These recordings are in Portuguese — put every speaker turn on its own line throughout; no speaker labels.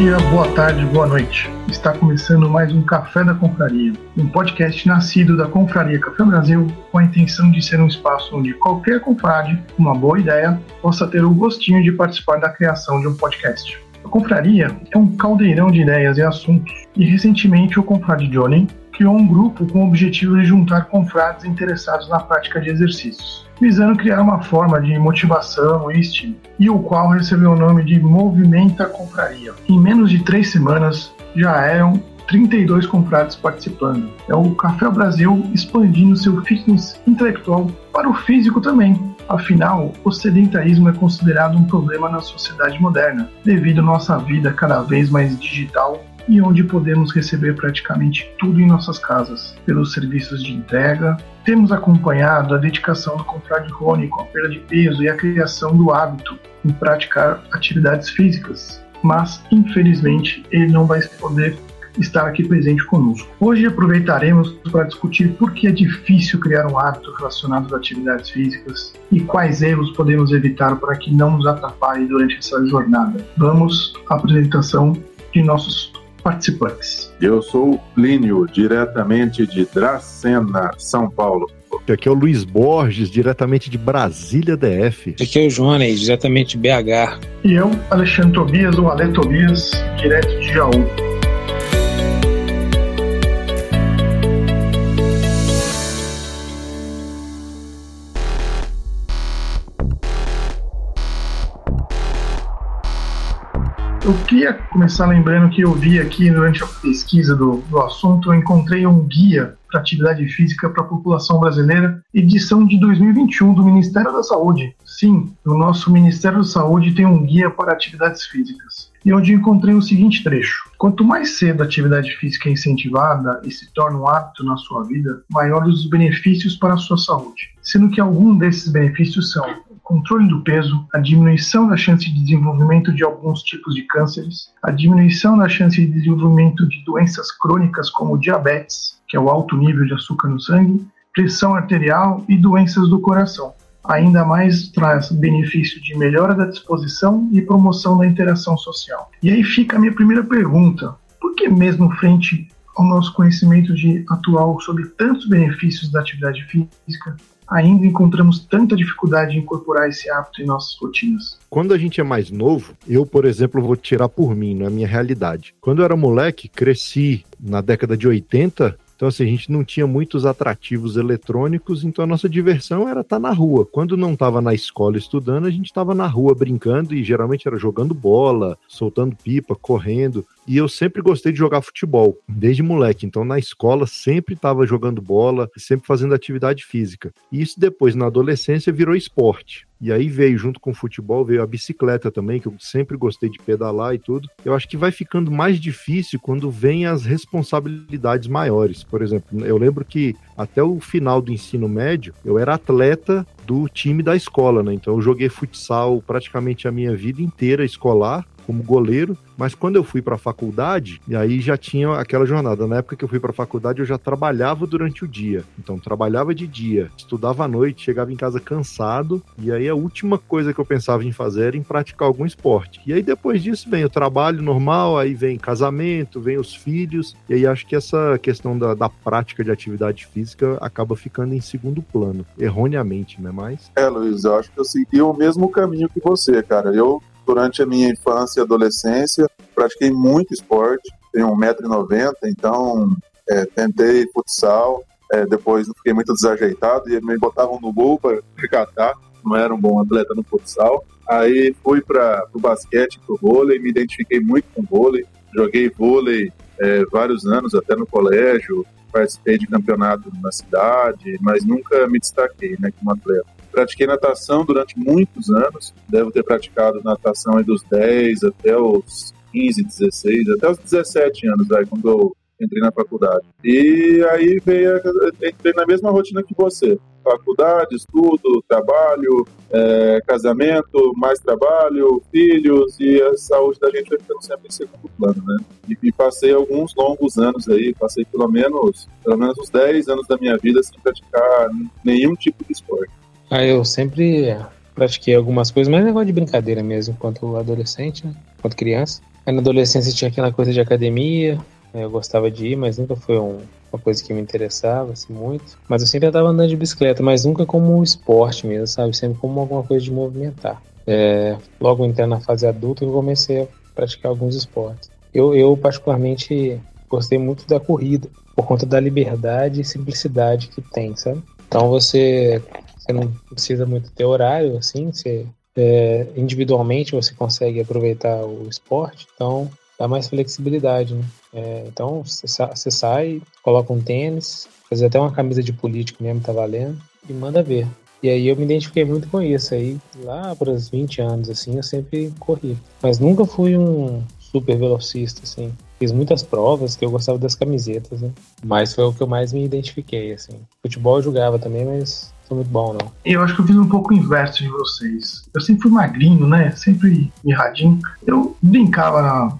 dia, boa tarde, boa noite. Está começando mais um Café da Confraria, um podcast nascido da Confraria Café Brasil com a intenção de ser um espaço onde qualquer confrade, uma boa ideia, possa ter o gostinho de participar da criação de um podcast. A Confraria é um caldeirão de ideias e assuntos, e recentemente o confrade Johnny criou um grupo com o objetivo de juntar confrades interessados na prática de exercícios, visando criar uma forma de motivação e estímulo, e o qual recebeu o nome de Movimenta Confraria. Em menos de três semanas, já eram 32 confrades participando. É o Café Brasil expandindo seu fitness intelectual para o físico também. Afinal, o sedentarismo é considerado um problema na sociedade moderna, devido à nossa vida cada vez mais digital e onde podemos receber praticamente tudo em nossas casas, pelos serviços de entrega. Temos acompanhado a dedicação do confrade Rony com a perda de peso e a criação do hábito em praticar atividades físicas, mas infelizmente ele não vai poder estar aqui presente conosco. Hoje aproveitaremos para discutir por que é difícil criar um hábito relacionado às atividades físicas e quais erros podemos evitar para que não nos atrapalhe durante essa jornada. Vamos à apresentação de nossos participantes.
Eu sou Plínio, diretamente de Dracena, São Paulo.
Aqui é o Luiz Borges, diretamente de Brasília DF.
Aqui é o Jones, diretamente de BH.
E eu, Alexandre Tobias, ou Ale Tobias, direto de Jaú. Eu queria começar lembrando que eu vi aqui durante a pesquisa do, do assunto, eu encontrei um guia para atividade física para a população brasileira, edição de 2021 do Ministério da Saúde. Sim, o nosso Ministério da Saúde tem um guia para atividades físicas. E onde encontrei o seguinte trecho: Quanto mais cedo a atividade física é incentivada e se torna um hábito na sua vida, maiores os benefícios para a sua saúde. Sendo que algum desses benefícios são controle do peso, a diminuição da chance de desenvolvimento de alguns tipos de cânceres, a diminuição da chance de desenvolvimento de doenças crônicas como diabetes, que é o alto nível de açúcar no sangue, pressão arterial e doenças do coração. Ainda mais traz benefício de melhora da disposição e promoção da interação social. E aí fica a minha primeira pergunta: por que mesmo frente ao nosso conhecimento de atual sobre tantos benefícios da atividade física, ainda encontramos tanta dificuldade em incorporar esse hábito em nossas rotinas?
Quando a gente é mais novo, eu, por exemplo, vou tirar por mim, não é minha realidade. Quando eu era moleque, cresci na década de 80, então, assim, a gente não tinha muitos atrativos eletrônicos, então a nossa diversão era estar tá na rua. Quando não estava na escola estudando, a gente estava na rua brincando e geralmente era jogando bola, soltando pipa, correndo. E eu sempre gostei de jogar futebol, desde moleque. Então, na escola, sempre estava jogando bola, sempre fazendo atividade física. E isso depois, na adolescência, virou esporte. E aí veio, junto com o futebol, veio a bicicleta também, que eu sempre gostei de pedalar e tudo. Eu acho que vai ficando mais difícil quando vem as responsabilidades maiores. Por exemplo, eu lembro que até o final do ensino médio, eu era atleta do time da escola, né? Então eu joguei futsal praticamente a minha vida inteira escolar como goleiro, mas quando eu fui para a faculdade, e aí já tinha aquela jornada. Na época que eu fui para a faculdade, eu já trabalhava durante o dia. Então, trabalhava de dia, estudava à noite, chegava em casa cansado, e aí a última coisa que eu pensava em fazer era em praticar algum esporte. E aí depois disso vem o trabalho normal, aí vem casamento, vem os filhos, e aí acho que essa questão da, da prática de atividade física acaba ficando em segundo plano, erroneamente, não é mais?
É, Luiz, eu acho que eu segui o mesmo caminho que você, cara. Eu durante a minha infância e adolescência, pratiquei muito esporte, tenho 1,90m, então é, tentei futsal, é, depois fiquei muito desajeitado e me botavam no gol para recatar, não era um bom atleta no futsal. Aí fui para o basquete, para o vôlei, me identifiquei muito com vôlei, joguei vôlei é, vários anos, até no colégio, participei de campeonato na cidade, mas nunca me destaquei né, como atleta. Pratiquei natação durante muitos anos, devo ter praticado natação aí dos 10 até os 15, 16, até os 17 anos, aí, quando eu entrei na faculdade. E aí veio, entrei na mesma rotina que você. Faculdade, estudo, trabalho, é, casamento, mais trabalho, filhos e a saúde da gente vai ficando sempre em segundo plano, né? E, e, passei alguns longos anos aí, passei pelo menos, pelo menos uns 10 anos da minha vida sem praticar nenhum tipo de esporte.
Ah, eu sempre pratiquei algumas coisas, mas é negócio de brincadeira mesmo, enquanto adolescente, né? enquanto criança. Aí na adolescência tinha aquela coisa de academia, eu gostava de ir, mas nunca foi um, uma coisa que me interessava assim, muito. Mas eu sempre estava andando de bicicleta, mas nunca como um esporte mesmo, sabe? Sempre como alguma coisa de movimentar. É, logo entrando na fase adulta, eu comecei a praticar alguns esportes. Eu, eu, particularmente, gostei muito da corrida, por conta da liberdade e simplicidade que tem, sabe? Então você, você não precisa muito ter horário, assim, você, é, individualmente você consegue aproveitar o esporte, então dá mais flexibilidade, né? É, então você sai, coloca um tênis, fazer até uma camisa de político mesmo, tá valendo, e manda ver. E aí eu me identifiquei muito com isso. Aí lá para os 20 anos, assim, eu sempre corri. Mas nunca fui um super velocista, assim. Fiz muitas provas que eu gostava das camisetas, né? Mas foi o que eu mais me identifiquei, assim. Futebol eu jogava também, mas foi muito bom, não.
Eu acho que eu fiz um pouco o inverso de vocês. Eu sempre fui magrinho, né? Sempre mirradinho. Eu brincava na,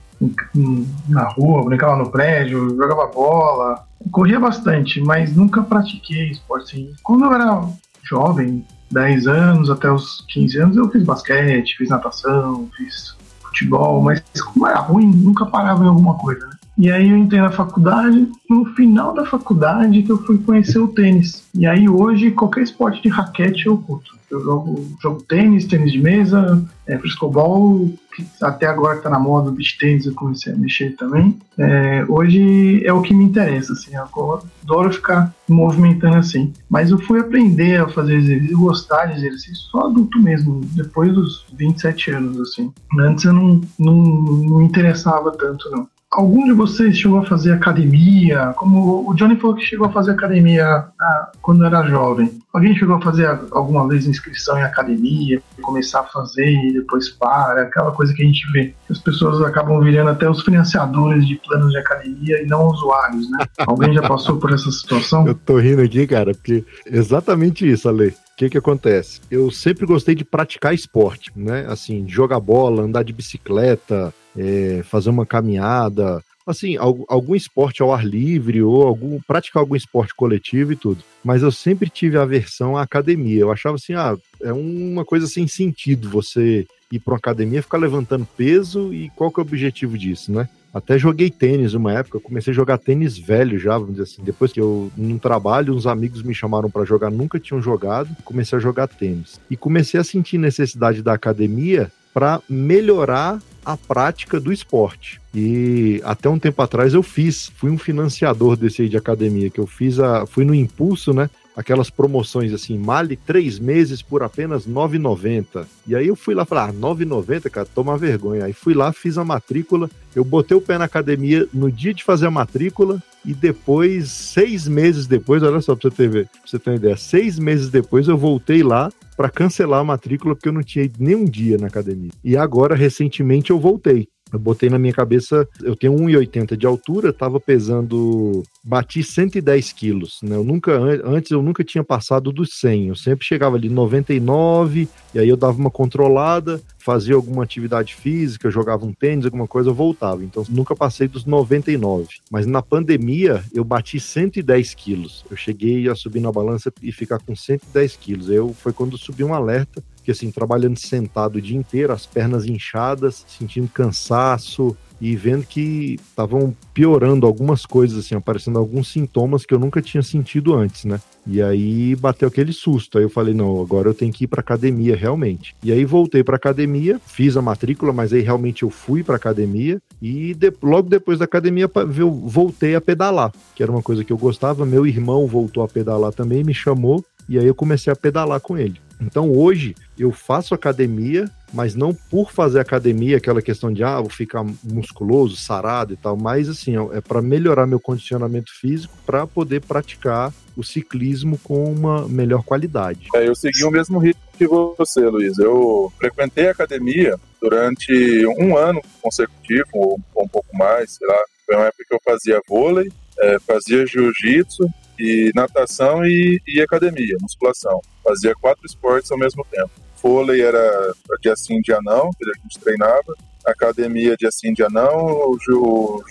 na rua, brincava no prédio, jogava bola, corria bastante, mas nunca pratiquei esporte. Assim. Quando eu era jovem, 10 anos até os 15 anos, eu fiz basquete, fiz natação, fiz futebol, mas como era ruim, nunca parava em alguma coisa. Né? E aí eu entrei na faculdade, no final da faculdade que eu fui conhecer o tênis. E aí hoje qualquer esporte de raquete eu curto. Eu jogo, jogo tênis, tênis de mesa, é, frescobol, que até agora que tá na moda, beach tênis eu comecei a mexer também. É, hoje é o que me interessa, assim, eu adoro ficar movimentando assim. Mas eu fui aprender a fazer exercício, gostar de exercício só adulto mesmo, depois dos 27 anos, assim. Antes eu não, não, não me interessava tanto, não. Algum de vocês chegou a fazer academia? Como o Johnny falou que chegou a fazer academia ah, quando era jovem. Alguém chegou a fazer alguma vez inscrição em academia, começar a fazer e depois para, aquela coisa que a gente vê. As pessoas acabam virando até os financiadores de planos de academia e não usuários, né? Alguém já passou por essa situação?
Eu tô rindo aqui, cara, porque exatamente isso, Ale. O que que acontece? Eu sempre gostei de praticar esporte, né? Assim, jogar bola, andar de bicicleta, é, fazer uma caminhada, assim, algum, esporte ao ar livre ou algum praticar algum esporte coletivo e tudo. Mas eu sempre tive aversão à academia. Eu achava assim, ah, é uma coisa sem sentido você ir para uma academia, ficar levantando peso e qual que é o objetivo disso, né? Até joguei tênis uma época, comecei a jogar tênis velho já, vamos dizer assim. Depois que eu, num trabalho, uns amigos me chamaram para jogar, nunca tinham jogado, comecei a jogar tênis. E comecei a sentir necessidade da academia para melhorar a prática do esporte. E até um tempo atrás eu fiz, fui um financiador desse aí de academia, que eu fiz a. fui no impulso, né? Aquelas promoções assim, male três meses por apenas R$ 9,90. E aí eu fui lá falei, ah, R$ 9,90, cara, toma vergonha. Aí fui lá, fiz a matrícula, eu botei o pé na academia no dia de fazer a matrícula, e depois, seis meses depois, olha só pra você ter, pra você ter uma ideia, seis meses depois eu voltei lá para cancelar a matrícula porque eu não tinha ido nem um dia na academia. E agora, recentemente, eu voltei. Eu botei na minha cabeça, eu tenho 1,80 de altura, estava pesando, bati 110 quilos, né? Eu nunca, antes eu nunca tinha passado dos 100, eu sempre chegava ali 99, e aí eu dava uma controlada, fazia alguma atividade física, jogava um tênis, alguma coisa, eu voltava. Então nunca passei dos 99. Mas na pandemia eu bati 110 quilos. Eu cheguei a subir na balança e ficar com 110 quilos. Eu foi quando subi um alerta que assim, trabalhando sentado o dia inteiro, as pernas inchadas, sentindo cansaço e vendo que estavam piorando algumas coisas, assim, aparecendo alguns sintomas que eu nunca tinha sentido antes, né? E aí bateu aquele susto. Aí eu falei, não, agora eu tenho que ir para academia realmente. E aí voltei para academia, fiz a matrícula, mas aí realmente eu fui para academia e de, logo depois da academia eu voltei a pedalar, que era uma coisa que eu gostava. Meu irmão voltou a pedalar também, me chamou e aí eu comecei a pedalar com ele. Então hoje eu faço academia, mas não por fazer academia, aquela questão de ah, vou ficar musculoso, sarado e tal, mas assim, é para melhorar meu condicionamento físico para poder praticar o ciclismo com uma melhor qualidade.
É, eu segui o mesmo ritmo que você, Luiz. Eu frequentei a academia durante um ano consecutivo, ou um pouco mais, sei lá. Foi uma época que eu fazia vôlei, é, fazia jiu-jitsu e natação e, e academia, musculação. Fazia quatro esportes ao mesmo tempo. Vôlei era dia sim, dia não, que a gente treinava. academia de assim dia não,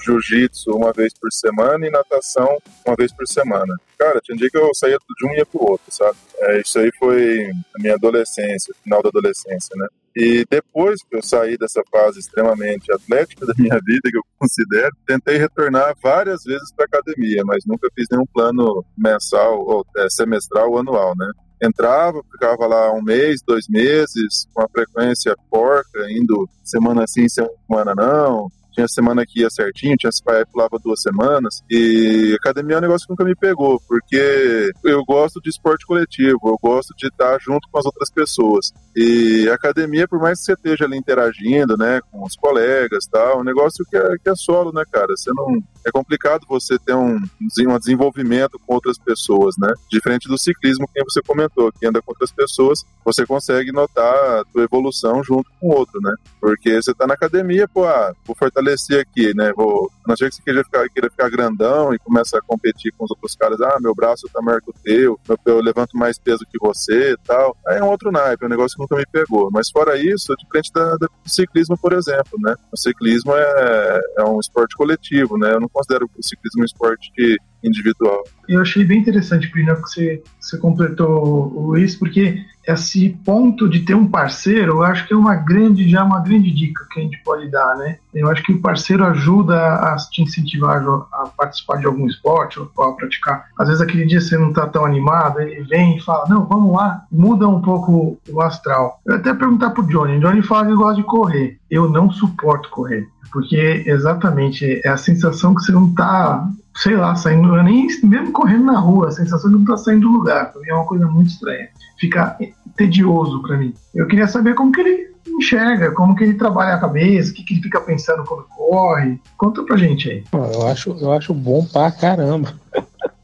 jiu-jitsu uma vez por semana e natação uma vez por semana. Cara, tinha dia que eu saía de um e ia pro outro, sabe? É, isso aí foi a minha adolescência, final da adolescência, né? E depois que eu saí dessa fase extremamente atlética da minha vida, que eu considero, tentei retornar várias vezes para academia, mas nunca fiz nenhum plano mensal ou é, semestral ou anual, né? Entrava, ficava lá um mês, dois meses, com a frequência porca, indo semana sim, semana não, tinha semana que ia certinho, tinha pai pulava duas semanas. E academia é um negócio que nunca me pegou, porque eu gosto de esporte coletivo, eu gosto de estar junto com as outras pessoas. E academia, por mais que você esteja ali interagindo, né, com os colegas tal, é um negócio que é, que é solo, né, cara? Você não. É complicado você ter um, um desenvolvimento com outras pessoas, né? Diferente do ciclismo que você comentou, que anda com outras pessoas, você consegue notar a tua evolução junto com o outro, né? Porque você tá na academia, pô, ah, vou fortalecer aqui, né? Vou, não sei que você queira ficar, ficar grandão e começa a competir com os outros caras, ah, meu braço tá maior que o teu, eu levanto mais peso que você e tal. Aí é um outro naipe, é um negócio que nunca me pegou. Mas fora isso, diferente da, do ciclismo, por exemplo, né? O ciclismo é, é um esporte coletivo, né? Eu não considero o ciclismo um esporte individual.
Eu achei bem interessante, Pina, que você, você completou, Luiz, porque esse ponto de ter um parceiro, eu acho que é uma grande, já uma grande dica que a gente pode dar, né? Eu acho que o parceiro ajuda a te incentivar a participar de algum esporte ou a praticar. Às vezes aquele dia você não está tão animado, ele vem e fala, não, vamos lá, muda um pouco o astral. Eu até perguntar pro Johnny, o Johnny fala que gosta de correr. Eu não suporto correr, porque exatamente é a sensação que você não está sei lá, saindo, nem mesmo correndo na rua, a sensação de não tá saindo do lugar, pra mim é uma coisa muito estranha. Fica tedioso para mim. Eu queria saber como que ele enxerga, como que ele trabalha a cabeça, o que, que ele fica pensando quando corre. Conta pra gente aí.
Eu acho, eu acho bom pra caramba.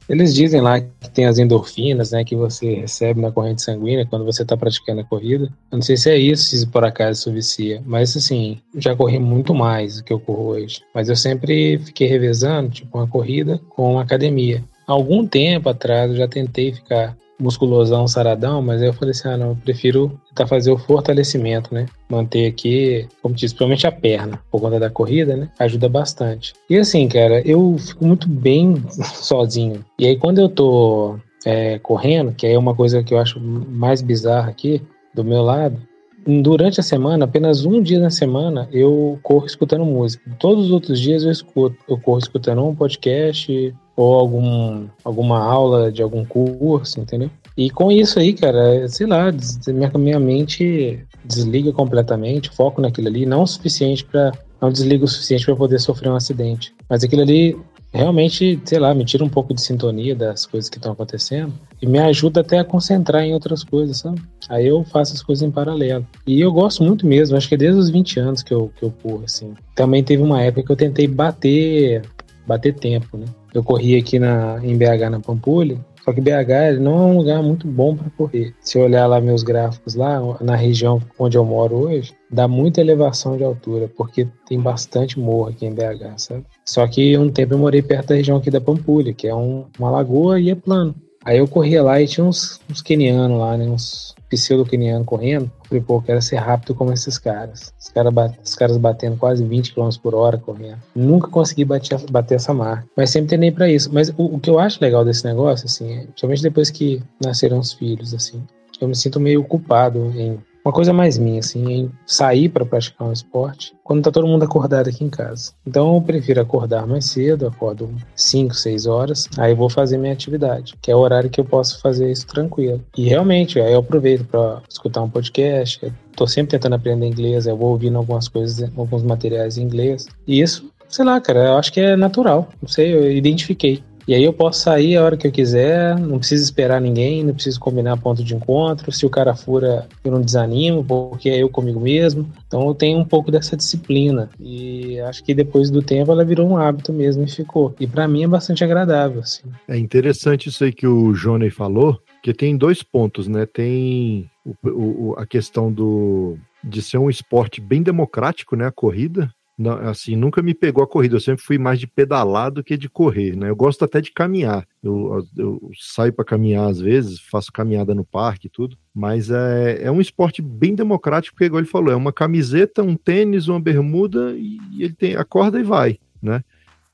Eles dizem lá que tem as endorfinas, né, que você recebe na corrente sanguínea quando você está praticando a corrida. Eu não sei se é isso, se por acaso isso vicia, mas assim, já corri muito mais do que eu corro hoje. Mas eu sempre fiquei revezando, tipo, uma corrida com uma academia. Algum tempo atrás eu já tentei ficar musculosão, saradão, mas aí eu falei assim, ah, não, eu prefiro tentar fazer o fortalecimento, né? Manter aqui, como diz, principalmente a perna, por conta da corrida, né? Ajuda bastante. E assim, cara, eu fico muito bem sozinho. E aí quando eu tô é, correndo, que é uma coisa que eu acho mais bizarra aqui, do meu lado, durante a semana, apenas um dia na semana, eu corro escutando música. Todos os outros dias eu escuto. Eu corro escutando um podcast ou algum, alguma aula de algum curso, entendeu? E com isso aí, cara, sei lá, minha, minha mente desliga completamente, foco naquilo ali, não o suficiente para não desliga o suficiente para poder sofrer um acidente. Mas aquilo ali realmente, sei lá, me tira um pouco de sintonia das coisas que estão acontecendo e me ajuda até a concentrar em outras coisas, sabe? Aí eu faço as coisas em paralelo. E eu gosto muito mesmo, acho que é desde os 20 anos que eu, que eu corro, assim. Também teve uma época que eu tentei bater, bater tempo, né? Eu corri aqui na, em BH, na Pampulha, só que BH não é um lugar muito bom para correr. Se olhar lá meus gráficos lá, na região onde eu moro hoje, dá muita elevação de altura, porque tem bastante morro aqui em BH, sabe? Só que um tempo eu morei perto da região aqui da Pampulha, que é um, uma lagoa e é plano. Aí eu corria lá e tinha uns, uns quenianos lá, né? Uns pseudo-quenianos correndo. Falei, pô, eu quero ser rápido como esses caras. Os, cara os caras batendo quase 20 km por hora correndo. Nunca consegui bater, bater essa marca. Mas sempre treinei para isso. Mas o, o, que eu acho legal desse negócio, assim, é, principalmente depois que nasceram os filhos, assim, eu me sinto meio culpado em uma coisa mais minha, assim, em sair para praticar um esporte quando tá todo mundo acordado aqui em casa. Então eu prefiro acordar mais cedo, acordo 5, 6 horas, aí vou fazer minha atividade, que é o horário que eu posso fazer isso tranquilo. E realmente, aí eu aproveito para escutar um podcast, tô sempre tentando aprender inglês, eu vou ouvindo algumas coisas, alguns materiais em inglês. E isso, sei lá, cara, eu acho que é natural, não sei, eu identifiquei. E aí eu posso sair a hora que eu quiser, não preciso esperar ninguém, não preciso combinar ponto de encontro. Se o cara fura, eu não desanimo, porque é eu comigo mesmo. Então eu tenho um pouco dessa disciplina. E acho que depois do tempo ela virou um hábito mesmo e ficou. E para mim é bastante agradável. Assim.
É interessante isso aí que o Johnny falou, que tem dois pontos, né? Tem o, o, a questão do, de ser um esporte bem democrático, né? A corrida, não, assim, nunca me pegou a corrida. Eu sempre fui mais de pedalar do que de correr, né? Eu gosto até de caminhar. Eu, eu saio para caminhar às vezes, faço caminhada no parque e tudo. Mas é, é um esporte bem democrático, porque, igual ele falou, é uma camiseta, um tênis, uma bermuda e ele tem acorda e vai, né?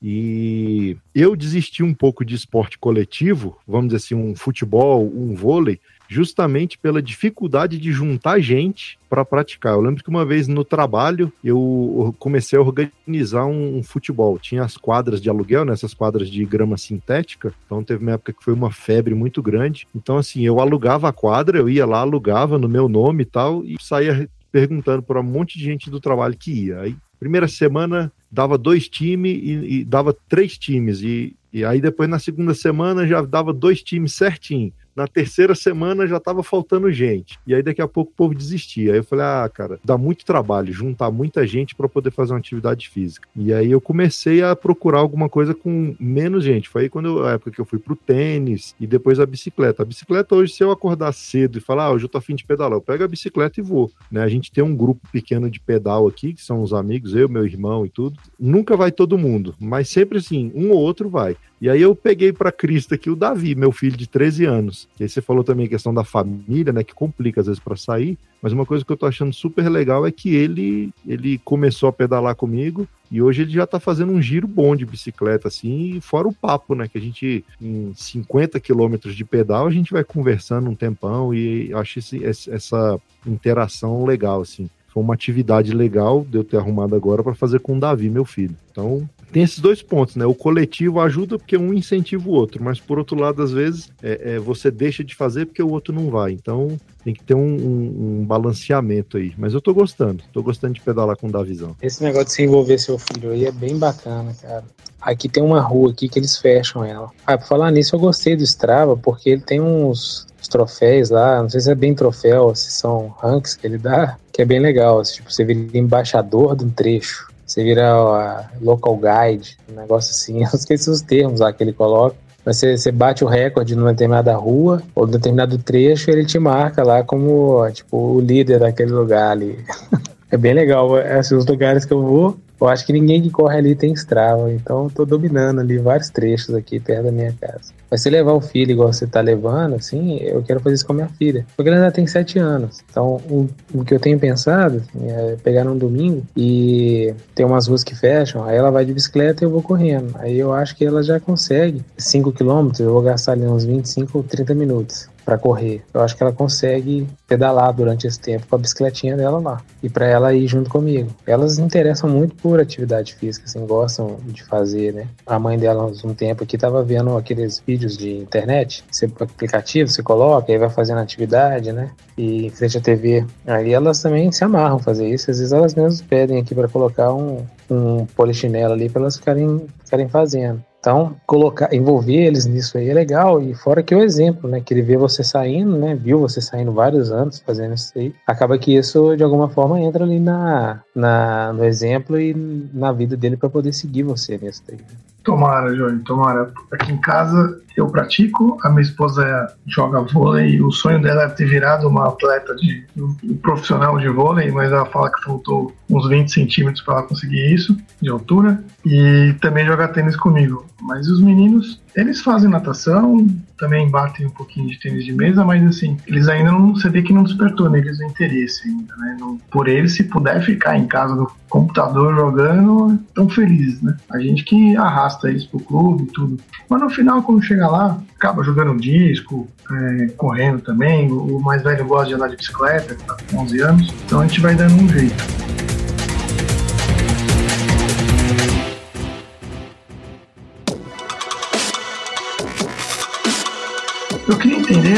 E eu desisti um pouco de esporte coletivo, vamos dizer assim, um futebol, um vôlei, justamente pela dificuldade de juntar gente para praticar. Eu lembro que uma vez no trabalho eu comecei a organizar um, um, futebol. Tinha as quadras de aluguel, né, essas quadras de grama sintética. Então teve uma época que foi uma febre muito grande. Então assim, eu alugava a quadra, eu ia lá, alugava no meu nome e tal e saía perguntando para um monte de gente do trabalho que ia. Aí primeira semana dava dois times e, e dava três times e, e aí depois na segunda semana já dava dois times certinho na terceira semana já estava faltando gente. E aí daqui a pouco o povo desistia. Aí eu falei, ah, cara, dá muito trabalho juntar muita gente para poder fazer uma atividade física. E aí eu comecei a procurar alguma coisa com menos gente. Foi aí quando eu, a época que eu fui pro tênis e depois a bicicleta. A bicicleta hoje, se eu acordar cedo e falar, ah, hoje eu tô afim de pedalar, eu pego a bicicleta e vou. Né? A gente tem um grupo pequeno de pedal aqui, que são os amigos, eu, meu irmão e tudo. Nunca vai todo mundo, mas sempre assim, um ou outro vai. E aí eu peguei para Cristo aqui o Davi, meu filho de 13 anos. E aí você falou também a questão da família, né, que complica às vezes para sair, mas uma coisa que eu tô achando super legal é que ele ele começou a pedalar comigo e hoje ele já tá fazendo um giro bom de bicicleta assim, fora o papo, né, que a gente em 50 quilômetros de pedal, a gente vai conversando um tempão e eu acho esse, essa interação legal assim. Foi uma atividade legal de eu ter arrumado agora para fazer com o Davi, meu filho. Então, tem esses dois pontos, né? O coletivo ajuda porque um incentiva o outro, mas por outro lado, às vezes, é, é, você deixa de fazer porque o outro não vai. Então tem que ter um, um, um, balanceamento aí. Mas eu tô gostando, tô gostando de pedalar com o Davizão.
Esse negócio de se envolver seu filho aí é bem bacana, cara. Aqui tem uma rua aqui que eles fecham ela. Ah, pra falar nisso, eu gostei do Strava, porque ele tem uns, uns troféus lá, não sei se é bem troféu, se são ranks que ele dá, que é bem legal. Tipo, você vira embaixador de um trecho. Você vira ó, local guide, um negócio assim. Eu esqueci os termos lá que ele coloca. Mas você, você bate o recorde numa determinada rua ou determinado trecho, ele te marca lá como tipo o líder daquele lugar ali. é bem legal. É, assim, os lugares que eu vou, eu acho que ninguém que corre ali tem Strava, então eu tô dominando ali vários trechos aqui perto da minha casa. Mas se levar o filho igual você tá levando, assim, eu quero fazer isso com a minha filha. Porque ela ainda tem sete anos. Então, o, o que eu tenho pensado assim, é pegar num domingo e tem umas ruas que fecham, aí ela vai de bicicleta e eu vou correndo. Aí eu acho que ela já consegue 5 quilômetros, eu vou gastar ali uns 25 ou 30 minutos para correr. Eu acho que ela consegue pedalar durante esse tempo com a bicicletinha dela lá e para ela ir junto comigo. Elas interessam muito por atividade física, assim, gostam de fazer, né? A mãe dela, um tempo aqui, tava vendo aqueles vídeos de internet, você, aplicativo, você coloca, aí vai fazendo atividade, né? E em frente à TV. Aí elas também se amarram fazer isso. Às vezes elas mesmas pedem aqui para colocar um, um polichinelo ali para elas ficarem, ficarem fazendo. Então, colocar, envolver eles nisso aí é legal. E fora que o exemplo, né? Que ele vê você saindo, né? Viu você saindo vários anos fazendo isso aí. Acaba que isso, de alguma forma, entra ali na, na, no exemplo e na vida dele para poder seguir você nisso aí.
Tomara, Johnny, tomara. Aqui em casa eu pratico, a minha esposa joga vôlei, o sonho dela é ter virado uma atleta de um profissional de vôlei, mas ela fala que faltou uns 20 centímetros para ela conseguir isso de altura e também jogar tênis comigo. Mas os meninos, eles fazem natação, também batem um pouquinho de tênis de mesa, mas assim, eles ainda não, você vê que não despertou neles o interesse ainda, né? Não, por eles, se puder ficar em casa no computador jogando, tão felizes, né? A gente que arrasta eles pro clube e tudo. Mas no final, quando chega lá, acaba jogando disco, é, correndo também. O mais velho gosta de andar de bicicleta, tá com 11 anos, então a gente vai dando um jeito.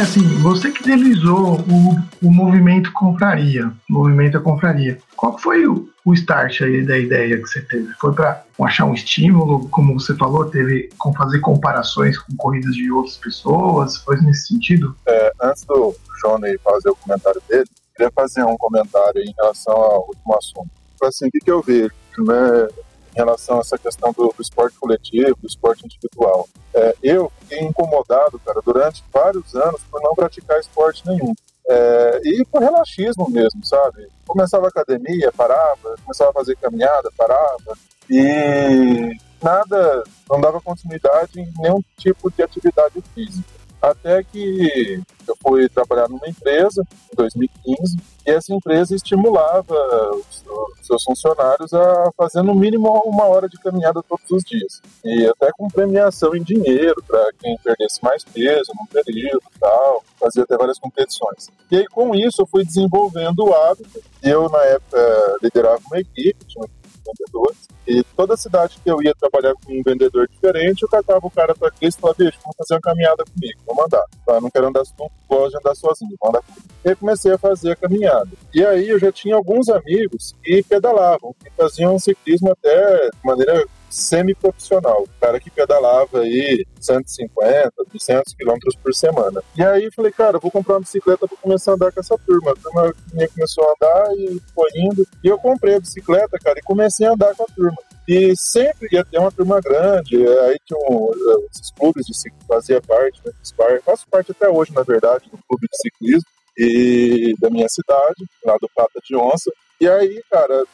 Assim, você que idealizou o, o movimento Confraria, o movimento Confraria, qual foi o, o start aí da ideia que você teve? Foi para achar um estímulo, como você falou, teve com fazer comparações com corridas de outras pessoas? Foi nesse sentido?
É, antes do Johnny fazer o comentário dele, queria fazer um comentário em relação ao último assunto. Assim, o que, que eu vejo? Né? Em relação a essa questão do, do esporte coletivo, do esporte individual. É, eu fiquei incomodado, cara, durante vários anos por não praticar esporte nenhum. É, e por relaxismo mesmo, sabe? Começava academia, parava, começava a fazer caminhada, parava, e nada, não dava continuidade em nenhum tipo de atividade física. Até que eu fui trabalhar numa empresa em 2015 e essa empresa estimulava os, seus funcionários a fazer no mínimo uma hora de caminhada todos os dias. E até com premiação em dinheiro para quem perdesse mais peso no período e tal, fazia até várias competições. E aí com isso eu fui desenvolvendo o hábito. Eu na época liderava uma equipe, tinha vendedores. E toda cidade que eu ia trabalhar com um vendedor diferente, eu catava o cara para aqui e falava, bicho, vamos fazer uma caminhada comigo, vamos andar. Tá? Não quero andar, não gosto de andar sozinho, vamos andar comigo. E aí comecei a fazer a caminhada. E aí eu já tinha alguns amigos que pedalavam, que faziam ciclismo até de maneira semi-profissional, cara que pedalava aí 150, 200 quilômetros por semana. E aí falei, cara, vou comprar uma bicicleta para começar a andar com essa turma. A turma minha começou a andar e foi indo. E eu comprei a bicicleta, cara, e comecei a andar com a turma. E sempre ia ter uma turma grande, aí tinha um, esses clubes de ciclismo, fazia parte, né, faço parte até hoje, na verdade, do clube de ciclismo e da minha cidade, lá do Prata de Onça. E aí, cara,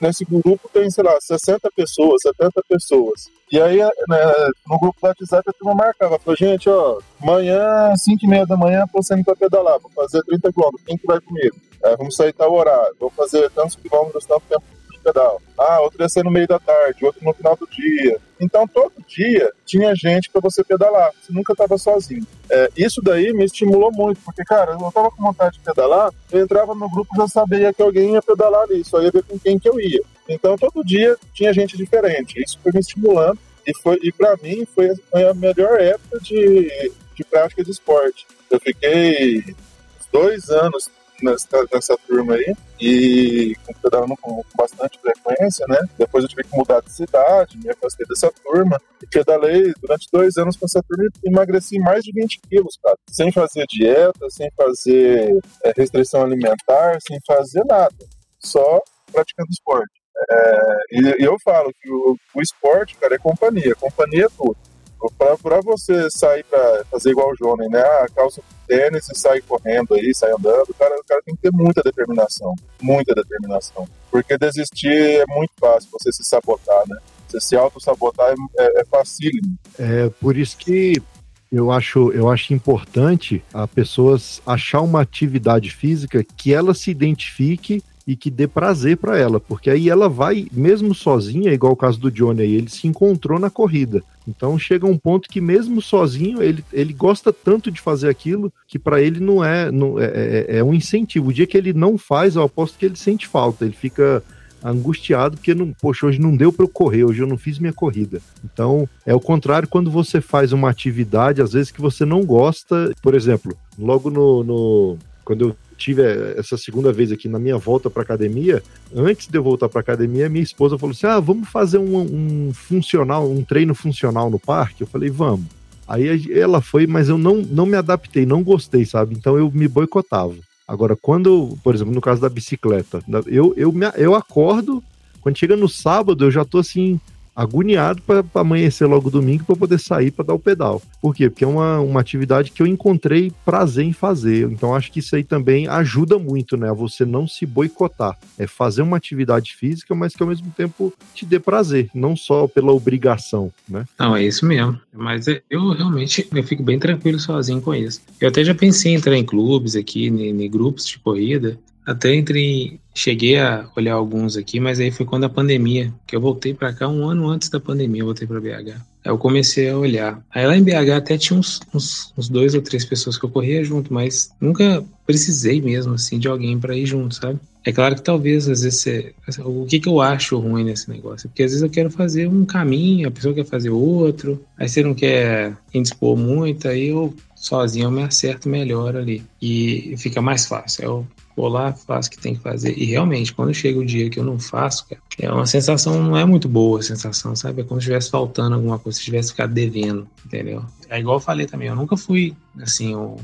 nesse grupo tem, sei lá, 60 pessoas, 70 pessoas. E aí, né, no grupo do WhatsApp, a turma marcava, falou, gente, ó, amanhã, 5 e meia da manhã, tô saindo pra pedalar, vou fazer 30 quilômetros, quem que vai comigo? É, vamos sair tal horário, vou fazer tantos quilômetros, tanto tempo pedal. Ah, outro ia ser no meio da tarde, outro no final do dia. Então, todo dia tinha gente para você pedalar. Você nunca estava sozinho. É, isso daí me estimulou muito, porque, cara, eu estava com vontade de pedalar, eu entrava no grupo já sabia que alguém ia pedalar ali, só ia ver com quem que eu ia. Então, todo dia tinha gente diferente. Isso foi me estimulando e foi e para mim foi, foi a melhor época de, de prática de esporte. Eu fiquei dois anos nessa, nessa turma aí e pedalando com, com bastante frequência, né? Depois eu tive que mudar de cidade, me afastei dessa turma e pedalei durante dois anos com essa turma e emagreci mais de 20 quilos, cara. Sem fazer dieta, sem fazer é, restrição alimentar, sem fazer nada. Só praticando esporte. É, e, e, eu falo que o, o esporte, cara, é companhia. Companhia é tudo. Para você sair para fazer igual o Johnny, né? Ah, calça tênis e sai correndo aí, sai andando, o cara, o cara tem que ter muita determinação. Muita determinação. Porque desistir é muito fácil, você se sabotar, né? Você se auto-sabotar é, é, é facílimo.
É por isso que eu acho, eu acho importante a pessoas achar uma atividade física que ela se identifique e que dê prazer para ela, porque aí ela vai, mesmo sozinha, igual o caso do Johnny aí, ele se encontrou na corrida. Então chega um ponto que mesmo sozinho ele, ele gosta tanto de fazer aquilo que para ele não é, não é, é, é um incentivo. O dia que ele não faz, eu aposto que ele sente falta, ele fica angustiado porque não, poxa, hoje não deu para eu correr, hoje eu não fiz minha corrida. Então, é o contrário quando você faz uma atividade, às vezes que você não gosta, por exemplo, logo no, no quando eu tive essa segunda vez aqui na minha volta para academia, antes de eu voltar para academia, minha esposa falou assim: "Ah, vamos fazer um, um funcional, um treino funcional no parque?" Eu falei: "Vamos". Aí ela foi, mas eu não, não me adaptei, não gostei, sabe? Então eu me boicotava. Agora, quando, por exemplo, no caso da bicicleta, eu, eu, me, eu acordo, quando chega no sábado, eu já tô assim, agoniado para amanhecer logo domingo para poder sair para dar o pedal. Por quê? Porque é uma, uma atividade que eu encontrei prazer em fazer. Então acho que isso aí também ajuda muito, né? A você não se boicotar. É fazer uma atividade física, mas que ao mesmo tempo te dê prazer, não só pela obrigação, né?
Não, é isso mesmo. Mas é, eu realmente eu fico bem tranquilo sozinho com isso. Eu até já pensei em entrar em clubes aqui, em, em grupos de corrida, até entre. Cheguei a olhar alguns aqui, mas aí foi quando a pandemia, que eu voltei para cá um ano antes da pandemia, eu voltei para BH. Aí eu comecei a olhar. Aí lá em BH até tinha uns, uns, uns, dois ou três pessoas que eu corria junto, mas nunca precisei mesmo, assim, de alguém para ir junto, sabe? É claro que talvez, às vezes, você, o que, que eu acho ruim nesse negócio? Porque às vezes eu quero fazer um caminho, a pessoa quer fazer outro, aí você não quer indispor muito, aí eu sozinho eu me acerto melhor ali. E fica mais fácil. Eu vou lá, faço o que tem que fazer. E realmente, quando chega o dia que eu não faço, cara, é uma sensação, não é muito boa a sensação, sabe? É como se estivesse faltando alguma coisa, se tivesse ficado devendo, entendeu? É igual eu falei também, eu nunca fui, assim, um,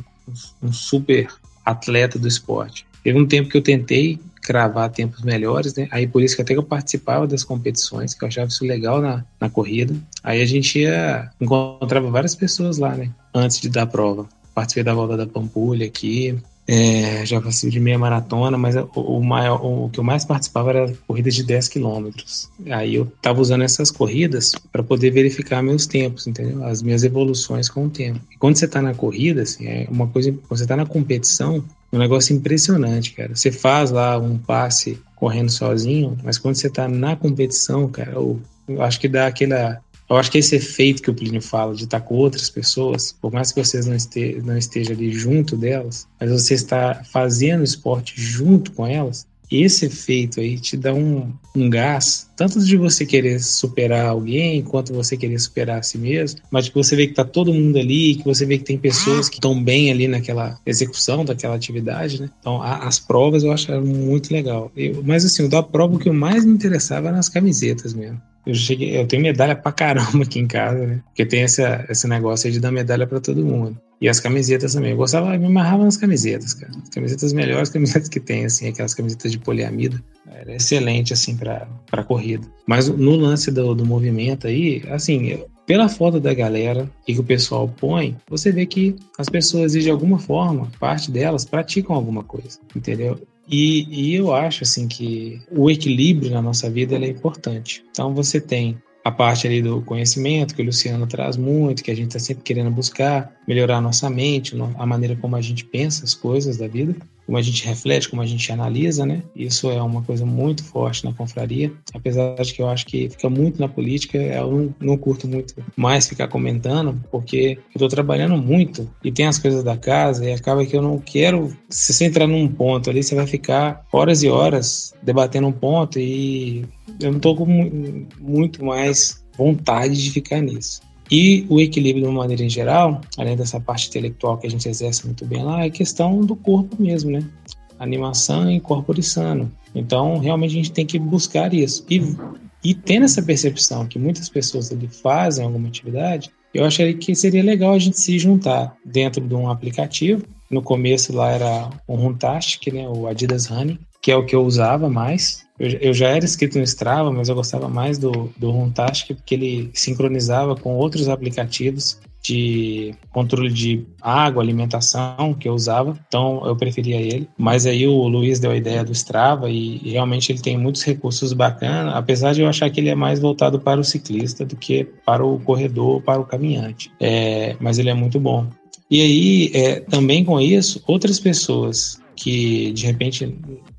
um super atleta do esporte. Teve um tempo que eu tentei cravar tempos melhores, né? Aí por isso que até que eu participava das competições, que eu achava isso legal na, na corrida. Aí a gente ia, encontrava várias pessoas lá, né? Antes de dar a prova. Participei da volta da Pampulha aqui, é, já passei de meia maratona, mas o, maior, o que eu mais participava era corridas de 10 quilômetros. Aí eu tava usando essas corridas para poder verificar meus tempos, entendeu? As minhas evoluções com o tempo. E quando você tá na corrida, assim, é uma coisa, quando você tá na competição, um negócio impressionante, cara. Você faz lá um passe correndo sozinho, mas quando você tá na competição, cara, eu, eu acho que dá aquela eu acho que esse efeito que o Plínio fala de estar com outras pessoas, por mais que vocês não, este, não estejam ali junto delas, mas você está fazendo esporte junto com elas, esse efeito aí te dá um, um gás, tanto de você querer superar alguém, quanto você querer superar a si mesmo, mas que você vê que tá todo mundo ali, que você vê que tem pessoas que estão bem ali naquela execução daquela atividade, né? Então, a, as provas eu acho muito legal. Eu, mas assim, da prova o que mais me interessava era nas camisetas mesmo. Eu cheguei, eu tenho medalha pra caramba aqui em casa, né? Porque tem essa, esse negócio aí de dar medalha para todo mundo. E as camisetas também. Eu gostava, me amarrava nas camisetas, cara. As camisetas melhores camisetas que tem, assim, aquelas camisetas de poliamida. Era excelente, assim, pra, pra corrida. Mas no lance do, do movimento aí, assim, pela foto da galera e que o pessoal põe, você vê que as pessoas, de alguma forma, parte delas praticam alguma coisa, entendeu? E, e, eu acho assim que o equilíbrio na nossa vida é importante. Então você tem a parte ali do conhecimento que o Luciano traz muito, que a gente está sempre querendo buscar, melhorar a nossa mente, a maneira como a gente pensa as coisas da vida como a gente reflete, como a gente analisa, né? Isso é uma coisa muito forte na confraria, apesar de que eu acho que fica muito na política, eu não, não curto muito mais ficar comentando, porque eu estou trabalhando muito e tem as coisas da casa e acaba que eu não quero, se você entrar num ponto ali, você vai ficar horas e horas debatendo um ponto e eu não estou com muito mais vontade de ficar nisso. E o equilíbrio, de uma maneira em geral, além dessa parte intelectual que a gente exerce muito bem lá, é questão do corpo mesmo, né? Animação e corpo sano. Então, realmente a gente tem que buscar isso. E, e tendo essa percepção que muitas pessoas ali fazem alguma atividade, eu acharia que seria legal a gente se juntar dentro de um aplicativo. No começo lá era o Runtastic, né, o Adidas Running, que é o que eu usava mais. Eu, eu, já era inscrito no Strava, mas eu gostava mais do, do Runtastic porque ele sincronizava com outros aplicativos de controle de água, alimentação que eu usava, então eu preferia ele. Mas aí o Luiz deu a ideia do Strava e, e realmente ele tem muitos recursos bacanas, apesar de eu achar que ele é mais voltado para o ciclista do que para o corredor, para o caminhante. É, mas ele é muito bom. E aí, é, também com isso, outras pessoas que de repente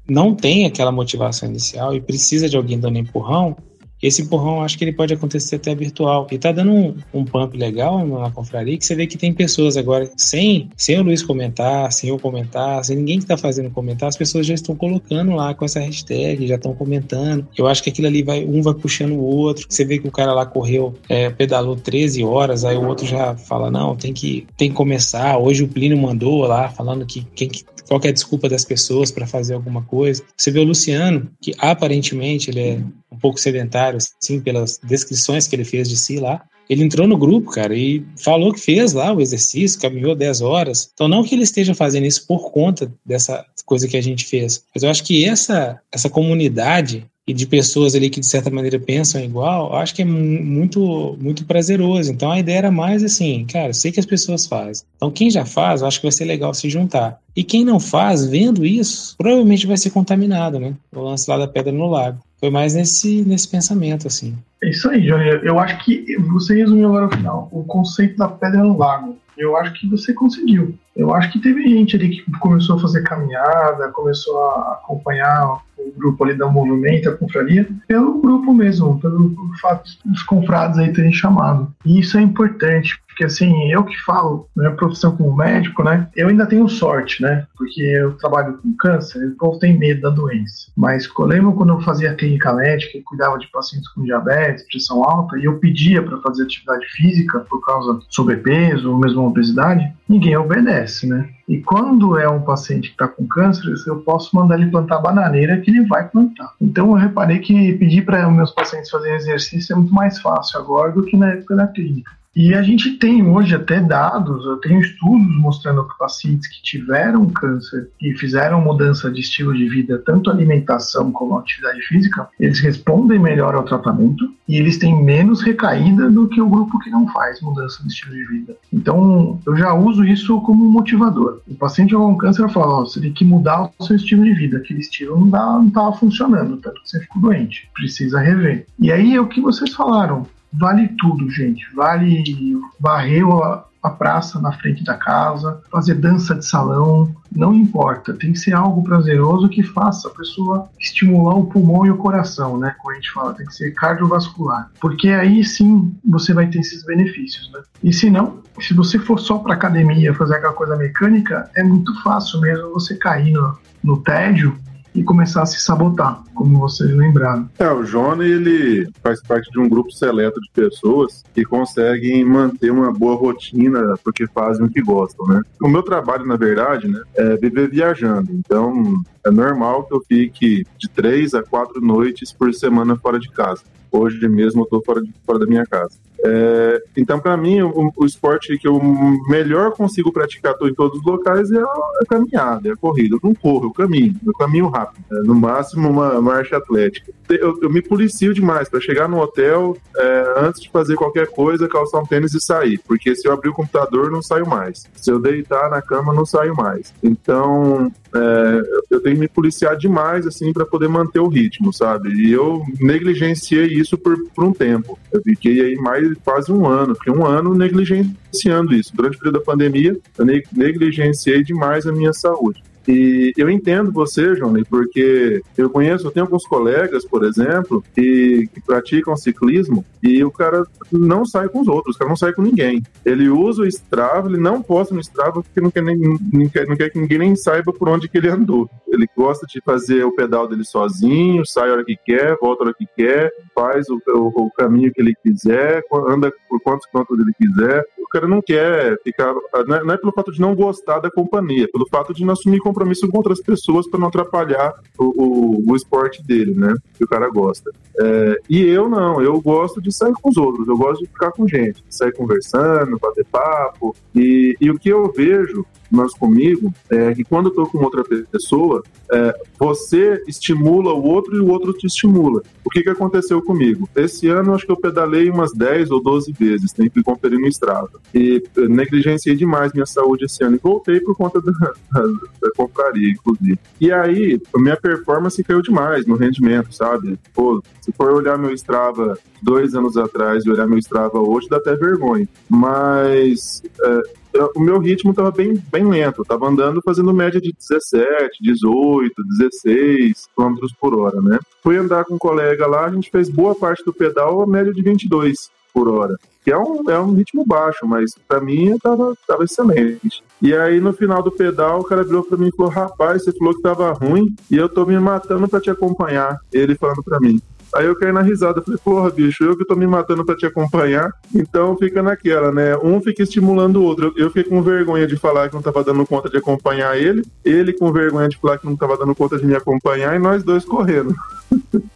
não tem aquela motivação inicial e precisa de alguém dando empurrão, esse empurrão acho que ele pode acontecer até virtual. E tá dando um, um pump legal na confraria que você vê que tem pessoas agora, sem, sem o Luiz comentar, sem eu comentar, sem ninguém que tá fazendo comentar, as pessoas já estão colocando lá com essa hashtag, já estão comentando. Eu acho que aquilo ali vai, um vai puxando o outro. Você vê que o cara lá correu, é, pedalou 13 horas, aí o outro já fala: não, tem que, tem que começar. Hoje o Plínio mandou lá falando que quem que qual é desculpa das pessoas para fazer alguma coisa. Você vê o Luciano, que aparentemente ele é um pouco sedentário, assim, pelas descrições que ele fez de si lá. Ele entrou no grupo, cara, e falou que fez lá o exercício, caminhou 10 horas. Então, não que ele esteja fazendo isso por conta dessa coisa que a gente fez, mas eu acho que essa, essa comunidade e de pessoas ali que de certa maneira pensam igual, acho que é muito muito prazeroso. Então a ideia era mais assim, cara, sei que as pessoas fazem. Então quem já faz, acho que vai ser legal se juntar. E quem não faz, vendo isso, provavelmente vai ser contaminado, né? O lance lá da pedra no lago. Foi mais nesse nesse pensamento assim.
É isso aí, Johnny. Eu acho que você resumiu agora o final. O conceito da pedra no lago. Eu acho que você conseguiu. Eu acho que teve gente ali que começou a fazer caminhada, começou a acompanhar o grupo ali da movimento, a confraria, pelo grupo mesmo, pelo, fato dos confrados aí terem chamado. E isso é importante, porque assim, eu que falo, minha profissão como médico, né, eu ainda tenho sorte, né, porque eu trabalho com câncer, o povo tem medo da doença. Mas eu lembro quando eu fazia clínica médica e cuidava de pacientes com diabetes, pressão alta, e eu pedia para fazer atividade física por causa do sobrepeso ou mesmo obesidade, ninguém obedece, né? E quando é um paciente que está com câncer, eu posso mandar ele plantar bananeira que ele vai plantar. Então eu reparei que pedir para meus pacientes fazerem exercício é muito mais fácil agora do que na época da clínica. E a gente tem hoje até dados, eu tenho estudos mostrando que pacientes que tiveram câncer e fizeram mudança de estilo de vida, tanto alimentação como atividade física, eles respondem melhor ao tratamento e eles têm menos recaída do que o grupo que não faz mudança de estilo de vida. Então, eu já uso isso como motivador. O paciente com câncer fala, você tem que mudar o seu estilo de vida, aquele estilo não não estava funcionando, tanto que você ficou doente, precisa rever. E aí é o que vocês falaram, vale tudo, gente. Vale varrer a, a praça na frente da casa, fazer dança de salão, não importa. Tem que ser algo prazeroso que faça a pessoa estimular o pulmão e o coração, né? Como a gente fala, tem que ser cardiovascular. Porque aí sim você vai ter esses benefícios, né? E se não, se você for só para academia fazer aquela coisa mecânica, é muito fácil mesmo você cair no, no tédio e começar a se sabotar, como vocês lembraram.
É, o Johnny, ele faz parte de um grupo seleto de pessoas que conseguem manter uma boa rotina porque fazem o que gostam, né? O meu trabalho, na verdade, né, é viver viajando. Então, é normal que eu fique de três a quatro noites por semana fora de casa. Hoje mesmo eu estou fora, fora da minha casa. É, então, para mim, o, o, esporte que eu melhor consigo praticar em todos os locais é a, a caminhada, é a corrida. Eu não corro, eu caminho, eu caminho rápido. É, no máximo, uma marcha atlética. Eu, eu me policio demais para chegar no hotel, é, antes de fazer qualquer coisa, calçar um tênis e sair. Porque se eu abrir o computador, não saio mais. Se eu deitar na cama, não saio mais. Então, é, eu tenho que me policiar demais, assim, para poder manter o ritmo, sabe? E eu negligenciei isso por, por um tempo. Eu fiquei aí mais quase um ano, fiquei um ano negligenciando isso. Durante o período da pandemia, eu negligenciei demais a minha saúde. E eu entendo você, Johnny, porque eu conheço, eu tenho alguns colegas, por exemplo, que, que, praticam ciclismo e o cara não sai com os outros, o cara não sai com ninguém. Ele usa o Strava, ele não posta no Strava porque não quer, nem, não quer, não quer que ninguém nem saiba por onde que ele andou. Ele gosta de fazer o pedal dele sozinho, sai a hora que quer, volta a hora que quer, faz o, o, o caminho que ele quiser, anda por quantos quilômetros ele quiser. Cara não quer ficar. Não é, não é pelo fato de não gostar da companhia, é pelo fato de não assumir compromisso com outras pessoas para não atrapalhar o, o, o, esporte dele, né? Que o cara gosta. É, e eu não, eu gosto de sair com os outros, eu gosto de ficar com gente, sair conversando, bater papo. E, e o que eu vejo mas comigo é que quando eu tô com outra pessoa, é, você estimula o outro e o outro te estimula. O que, que aconteceu comigo? Esse ano acho que eu pedalei umas 10 ou 12 vezes, tem que conferir no Strava. E negligenciei demais minha saúde esse ano e voltei por conta da, da, compraria, inclusive. E aí, minha performance caiu demais no rendimento, sabe? Pô, se for olhar meu Strava dois anos atrás e olhar meu Strava hoje, dá até vergonha. Mas é, o meu ritmo estava bem, bem lento. Eu tava andando fazendo média de 17, 18, 16 km por hora, né? Fui andar com um colega lá, a gente fez boa parte do pedal a média de 22 por hora. Que é um, é um ritmo baixo, mas para mim tava, tava excelente. E aí no final do pedal, o cara virou para mim e falou: Rapaz, você falou que tava ruim e eu tô me matando para te acompanhar. Ele falando para mim. Aí eu caí na risada, falei, porra, bicho, eu que tô me matando para te acompanhar, então fica naquela, né? Um fica estimulando o outro. Eu fiquei com vergonha de falar que não tava dando conta de acompanhar ele, ele com vergonha de falar que não tava dando conta de me acompanhar e nós dois correndo.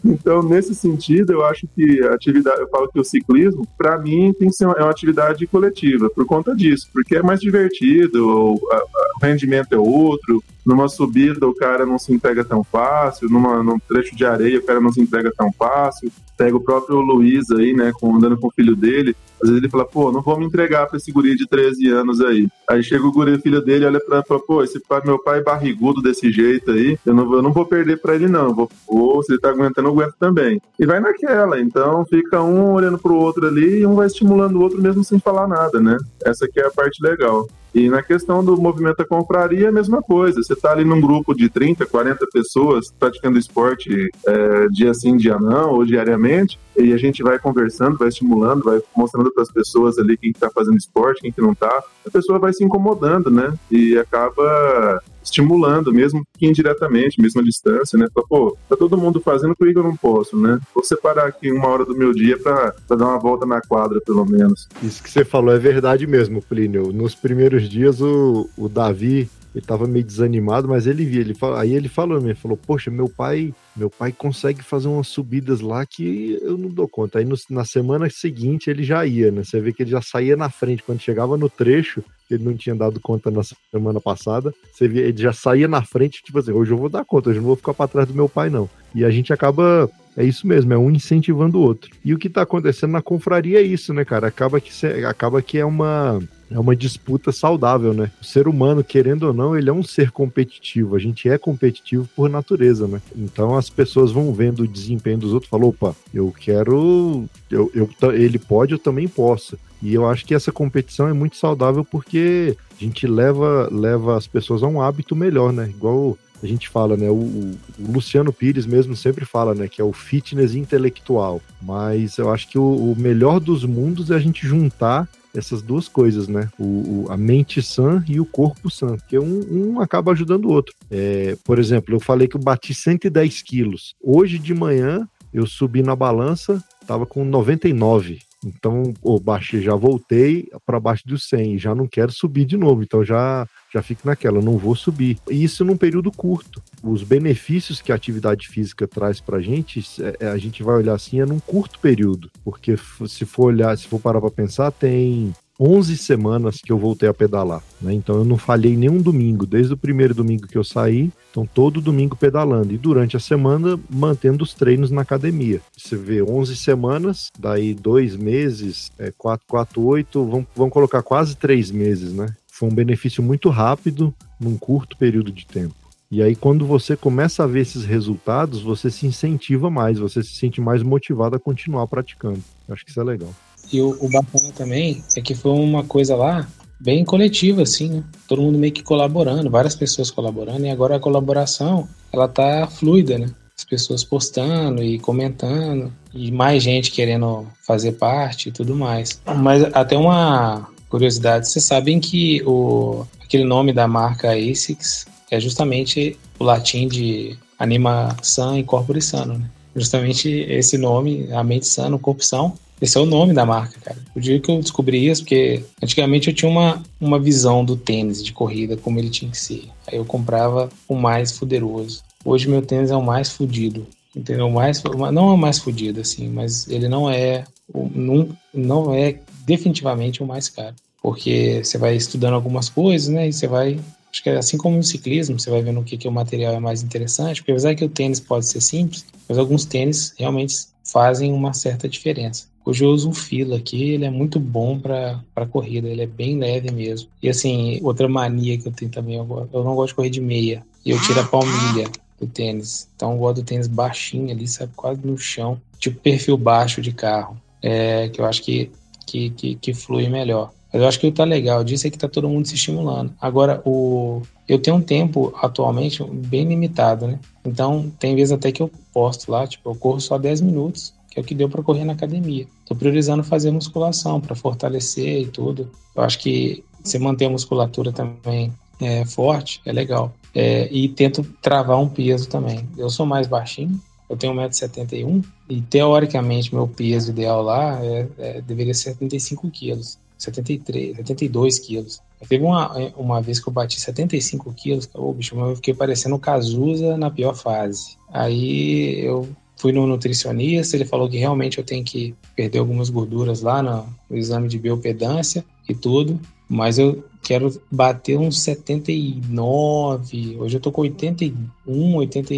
Então, nesse sentido, eu acho que a atividade, eu falo que o ciclismo, para mim, tem que ser uma, é uma atividade coletiva, por conta disso, porque é mais divertido, o, a, o rendimento é outro, numa subida o cara não se entrega tão fácil, numa, num trecho de areia o cara não se entrega tão fácil. Pega o próprio Luiz aí, né, com, andando com o filho dele, às vezes ele fala, pô, não vou me entregar pra esse guri de 13 anos aí. Aí chega o guri, filho dele, olha pra fala, pô, esse pai, meu pai é barrigudo desse jeito aí, eu não, eu não vou perder pra ele não, vou, se ele tá aguentando, eu aguento também. E vai naquela, então fica um olhando pro outro ali e um vai estimulando o outro mesmo sem falar nada, né? Essa aqui é a parte legal. E na questão do movimento da compraria, é a mesma coisa. Você está ali num grupo de 30, 40 pessoas praticando esporte é, dia sim, dia não, ou diariamente, e a gente vai conversando, vai estimulando, vai mostrando para as pessoas ali quem está fazendo esporte, quem que não está. A pessoa vai se incomodando, né? E acaba estimulando, mesmo que indiretamente, mesmo à distância, né? Fala, pô, tá todo mundo fazendo, por que eu não posso, né? Vou separar aqui uma hora do meu dia para dar uma volta na quadra, pelo menos.
Isso que você falou é verdade mesmo, Plínio. Nos primeiros dias, o, o Davi ele tava meio desanimado, mas ele via, ele falou, aí ele falou, ele falou, poxa, meu pai, meu pai consegue fazer umas subidas lá que eu não dou conta. Aí no, na semana seguinte ele já ia, né? Você vê que ele já saía na frente quando chegava no trecho, ele não tinha dado conta na semana passada. Você vê, ele já saía na frente, tipo assim, hoje eu vou dar conta, hoje eu não vou ficar para trás do meu pai não. E a gente acaba é isso mesmo, é um incentivando o outro. E o que está acontecendo na confraria é isso, né, cara? Acaba que, acaba que é uma é uma disputa saudável, né? O ser humano, querendo ou não, ele é um ser competitivo. A gente é competitivo por natureza, né? Então as pessoas vão vendo o desempenho dos outros falam, opa, eu quero. Eu, eu, ele pode, eu também posso. E eu acho que essa competição é muito saudável porque a gente leva, leva as pessoas a um hábito melhor, né? Igual a gente fala, né? O, o, Luciano Pires mesmo sempre fala, né? Que é o fitness intelectual. Mas eu acho que o, o melhor dos mundos é a gente juntar essas duas coisas, né? O, o, a mente sã e o corpo sã, porque um, um acaba ajudando o outro. É, por exemplo, eu falei que eu bati 110 quilos. Hoje de manhã eu subi na balança, tava com 99. Então, oh, baixei, já voltei para baixo dos 100, já não quero subir de novo. Então já já fico naquela, não vou subir. E isso num período curto. Os benefícios que a atividade física traz pra gente, é, a gente vai olhar assim, é num curto período. Porque se for olhar, se for parar pra pensar, tem 11 semanas que eu voltei a pedalar, né? Então eu não falhei nenhum domingo, desde o primeiro domingo que eu saí, então todo domingo pedalando e durante a semana mantendo os treinos na academia. Você vê 11 semanas, daí dois meses, é 4, 4, 8, vamos, vamos colocar quase três meses, né? Foi um benefício muito rápido, num curto período de tempo. E aí, quando você começa a ver esses resultados, você se incentiva mais, você se sente mais motivado a continuar praticando. Eu acho que isso é legal.
E o, o bacana também é que foi uma coisa lá bem coletiva, assim, né? Todo mundo meio que colaborando, várias pessoas colaborando, e agora a colaboração, ela tá fluida, né? As pessoas postando e comentando, e mais gente querendo fazer parte e tudo mais. Mas até uma, curiosidade, vocês sabem que o, aquele nome da marca ASICS é justamente o latim de anima san e corpore sano, né? Justamente esse nome, a mente sana, o corpo são, esse é o nome da marca, cara. O dia que eu descobri isso, porque antigamente eu tinha uma, uma visão do tênis de corrida, como ele tinha que ser. Aí eu comprava o mais fuderoso. Hoje meu tênis é o mais fudido. Entendeu? Mais, não é o mais fudido, assim, mas ele não é, não, não é definitivamente o mais caro. Porque você vai estudando algumas coisas, né? E você vai. Acho que é assim como no ciclismo, você vai vendo o que, que o material é mais interessante. Porque apesar que o tênis pode ser simples, mas alguns tênis realmente fazem uma certa diferença. Hoje eu uso um fila aqui, ele é muito bom para corrida, ele é bem leve mesmo. E assim, outra mania que eu tenho também, eu, eu não gosto de correr de meia. E eu tiro a palmilha do tênis. Então eu gosto do tênis baixinho ali, sabe, quase no chão. Tipo perfil baixo de carro. É, que eu acho que que, que, que flui melhor. Mas eu acho que o tá legal disso é que tá todo mundo se estimulando. Agora, o eu tenho um tempo atualmente bem limitado, né? Então, tem vezes até que eu posto lá, tipo, eu corro só 10 minutos, que é o que deu para correr na academia. Tô priorizando fazer musculação para fortalecer e tudo. Eu acho que você manter a musculatura também é, forte é legal. É, e tento travar um peso também. Eu sou mais baixinho, eu tenho 1,71m e teoricamente meu peso ideal lá é, é, deveria ser 75 quilos. 73, 72 quilos. Teve uma, uma vez que eu bati 75 quilos, oh, bicho, eu fiquei parecendo Cazuza na pior fase. Aí eu fui no nutricionista, ele falou que realmente eu tenho que perder algumas gorduras lá no, no exame de biopedância e tudo, mas eu quero bater uns 79, hoje eu tô com 81, 80,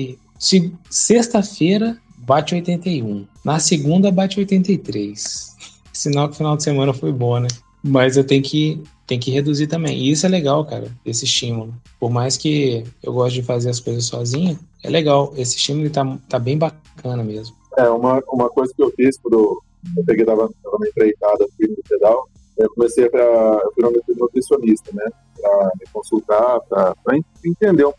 Sexta-feira bate 81. Na segunda bate 83. Sinal que o final de semana foi bom, né? Mas eu tenho que, tenho que reduzir também. E isso é legal, cara, esse estímulo. Por mais que eu goste de fazer as coisas sozinho, é legal. Esse estímulo tá, tá bem bacana mesmo.
É, uma, uma coisa que eu fiz quando eu peguei, tava, tava na empreitada, fui no pedal, eu comecei para eu fui um nutricionista, né? Para me consultar, para entender um,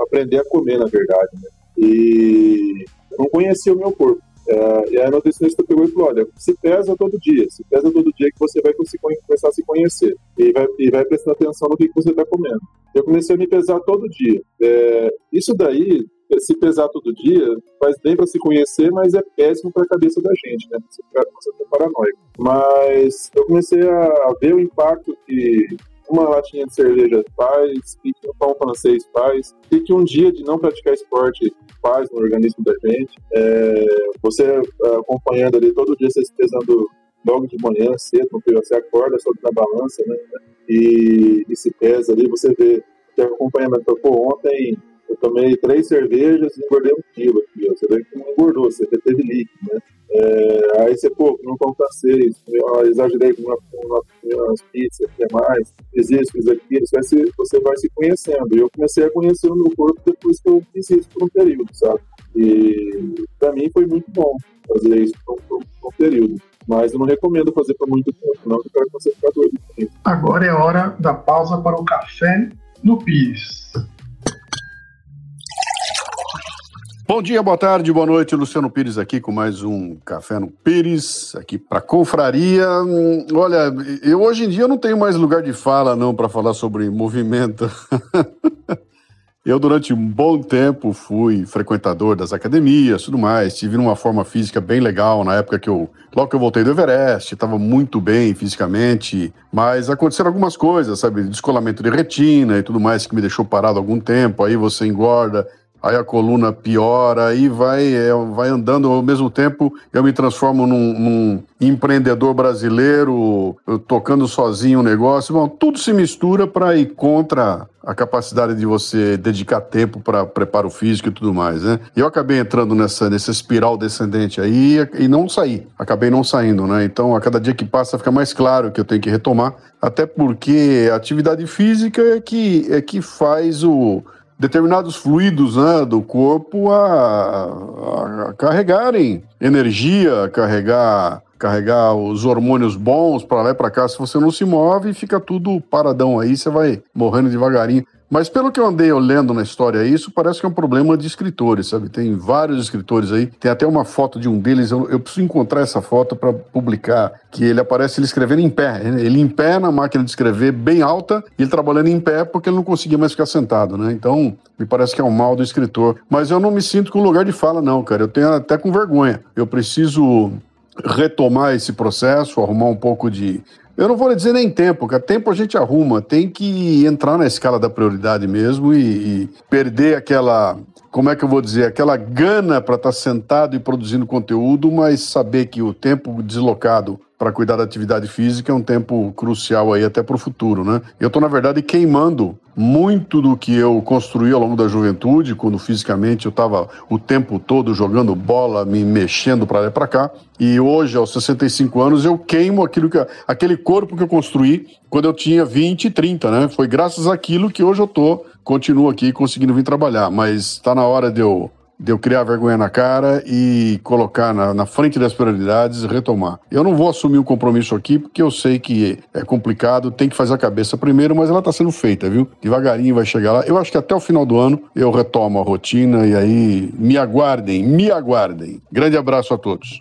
aprender a comer, na verdade. Né? E não conhecia o meu corpo. É, e aí a nutricionista pegou e falou: olha, se pesa todo dia, se pesa todo dia que você vai começar a se conhecer e vai, e vai prestando atenção no que, você está comendo. Eu comecei a me pesar todo dia. É, isso daí, se pesar todo dia, faz bem para se conhecer, mas é péssimo para a cabeça da gente, né? Você fica, você fica paranoico. Mas eu comecei a ver o impacto que uma latinha de cerveja faz, o que um pão francês faz, o que um dia de não praticar esporte faz no organismo da gente. É, você é, acompanhando ali todo dia, você se pesando logo de manhã, cedo, porque você acorda sobre a balança, né? E, e, se pesa ali, você vê tem acompanhamento. Pô, ontem eu tomei três cervejas e engordei um quilo aqui, ó. Você vê que não engordou, você teve líquido, né? É, aí você, pô, não francês, eu exagerei com, uma, uma, umas pizzas, que mais, fiz isso, fiz aquilo, você vai, se, você vai se conhecendo. E eu comecei a conhecer o meu corpo depois que eu fiz isso por um período, sabe? E para mim foi muito bom fazer isso por, por, por um período. Mas eu não recomendo fazer por muito tempo, não, porque você ficar doido.
Agora é hora da pausa para o café no Pires.
Bom dia, boa tarde, boa noite. Luciano Pires aqui com mais um Café no Pires, aqui para Confraria. Hum, olha, eu hoje em dia não tenho mais lugar de fala não para falar sobre movimento. eu durante um bom tempo fui frequentador das academias, tudo mais. Tive uma forma física bem legal na época que eu, logo que eu voltei do Everest, estava muito bem fisicamente, mas aconteceram algumas coisas, sabe, descolamento de retina e tudo mais que me deixou parado algum tempo. Aí você engorda aí a coluna piora, aí vai, é, vai andando ao mesmo tempo, eu me transformo num, num empreendedor brasileiro, tocando sozinho o negócio. Bom, tudo se mistura para ir contra a capacidade de você dedicar tempo para preparo físico e tudo mais, né? E eu acabei entrando nessa, nessa espiral descendente aí e não saí, acabei não saindo, né? Então, a cada dia que passa fica mais claro que eu tenho que retomar, até porque a atividade física é que, é que faz o determinados fluidos né, do corpo a, a carregarem energia, a carregar carregar os hormônios bons para lá e para cá. Se você não se move, fica tudo paradão aí, você vai morrendo devagarinho. Mas pelo que eu andei lendo na história isso, parece que é um problema de escritores, sabe? Tem vários escritores aí. Tem até uma foto de um deles, eu, eu preciso encontrar essa foto para publicar, que ele aparece ele escrevendo em pé. Ele em pé na máquina de escrever, bem alta, e ele trabalhando em pé porque ele não conseguia mais ficar sentado, né? Então, me parece que é um mal do escritor. Mas eu não me sinto com lugar de fala, não, cara. Eu tenho até com vergonha. Eu preciso retomar esse processo, arrumar um pouco de eu não vou dizer nem tempo, porque tempo a gente arruma, tem que entrar na escala da prioridade mesmo e, e perder aquela, como é que eu vou dizer, aquela gana para estar tá sentado e produzindo conteúdo, mas saber que o tempo deslocado para cuidar da atividade física é um tempo crucial aí até para o futuro, né? Eu estou, na verdade, queimando muito do que eu construí ao longo da juventude, quando fisicamente eu estava o tempo todo jogando bola, me mexendo para lá e para cá, e hoje, aos 65 anos, eu queimo aquilo que, aquele corpo que eu construí quando eu tinha 20 e 30, né? Foi graças àquilo que hoje eu tô, continuo aqui conseguindo vir trabalhar, mas está na hora de eu de eu criar vergonha na cara e colocar na, na, frente das prioridades e retomar. Eu não vou assumir o um compromisso aqui porque eu sei que é complicado, tem que fazer a cabeça primeiro, mas ela está sendo feita, viu? Devagarinho vai chegar lá. Eu acho que até o final do ano eu retomo a rotina e aí me aguardem, me aguardem. Grande abraço a todos.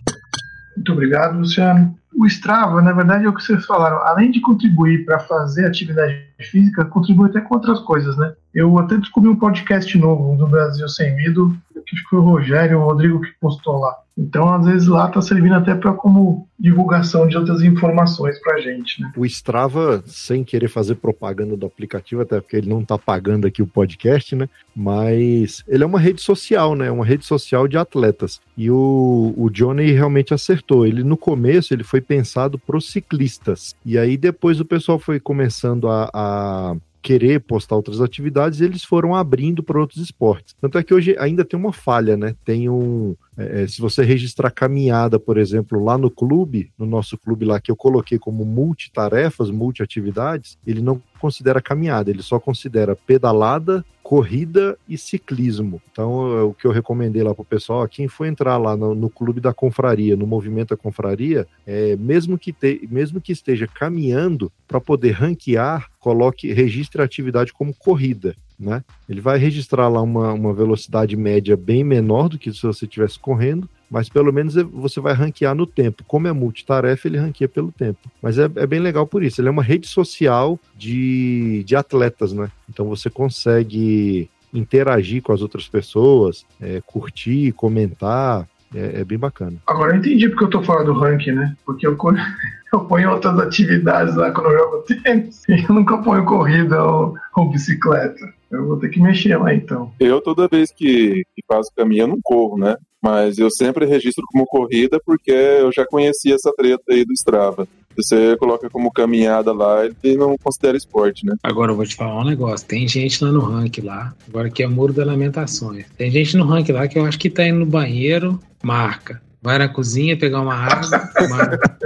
Muito obrigado, Luciano. O Strava, na verdade, é o que vocês falaram. Além de contribuir para fazer atividade física, contribui até com outras coisas, né? Eu até descobri um podcast novo do Brasil Sem Medo, que foi o Rogério, o Rodrigo que postou lá. Então, às vezes lá está servindo até para como divulgação de outras informações para a gente, né?
O Strava, sem querer fazer propaganda do aplicativo, até porque ele não está pagando aqui o podcast, né? Mas ele é uma rede social, né? Uma rede social de atletas. E o, o Johnny realmente acertou. Ele no começo ele foi pensado para os ciclistas. E aí depois o pessoal foi começando a, a querer postar outras atividades, eles foram abrindo para outros esportes. Tanto é que hoje ainda tem uma falha, né? Tem um. É, é, se você registrar caminhada, por exemplo, lá no clube, no nosso clube lá que eu coloquei como multitarefas, multiatividades, ele não considera caminhada, ele só considera pedalada, corrida e ciclismo. Então, é o que eu recomendei lá para o pessoal, quem for entrar lá no, no, clube da confraria, no movimento da confraria, é, mesmo, que te, mesmo que esteja caminhando, para poder ranquear, coloque, registre a atividade como corrida. Né? Ele vai registrar lá uma, uma velocidade média bem menor do que se você estivesse correndo, mas pelo menos você vai ranquear no tempo. Como é multitarefa, ele ranqueia pelo tempo. Mas é, é, bem legal por isso. Ele é uma rede social de, de atletas, né? Então você consegue interagir com as outras pessoas, é, curtir, comentar. É, é, bem bacana.
Agora eu entendi porque eu tô fora do ranking, né? Porque eu, eu ponho outras atividades lá quando eu jogo tênis e eu nunca ponho corrida ou, ou bicicleta. Eu vou ter que mexer lá então.
Eu toda vez que, que faço caminho eu não corro, né? Mas eu sempre registro como corrida porque eu já conhecia essa treta aí do Strava. Você coloca como caminhada lá, ele não considera esporte, né?
Agora eu vou te falar um negócio. Tem gente lá no ranking lá, agora que é Muro das Lamentações. Tem gente no ranking lá que eu acho que tá indo no banheiro, marca. Vai na cozinha pegar uma água, marca.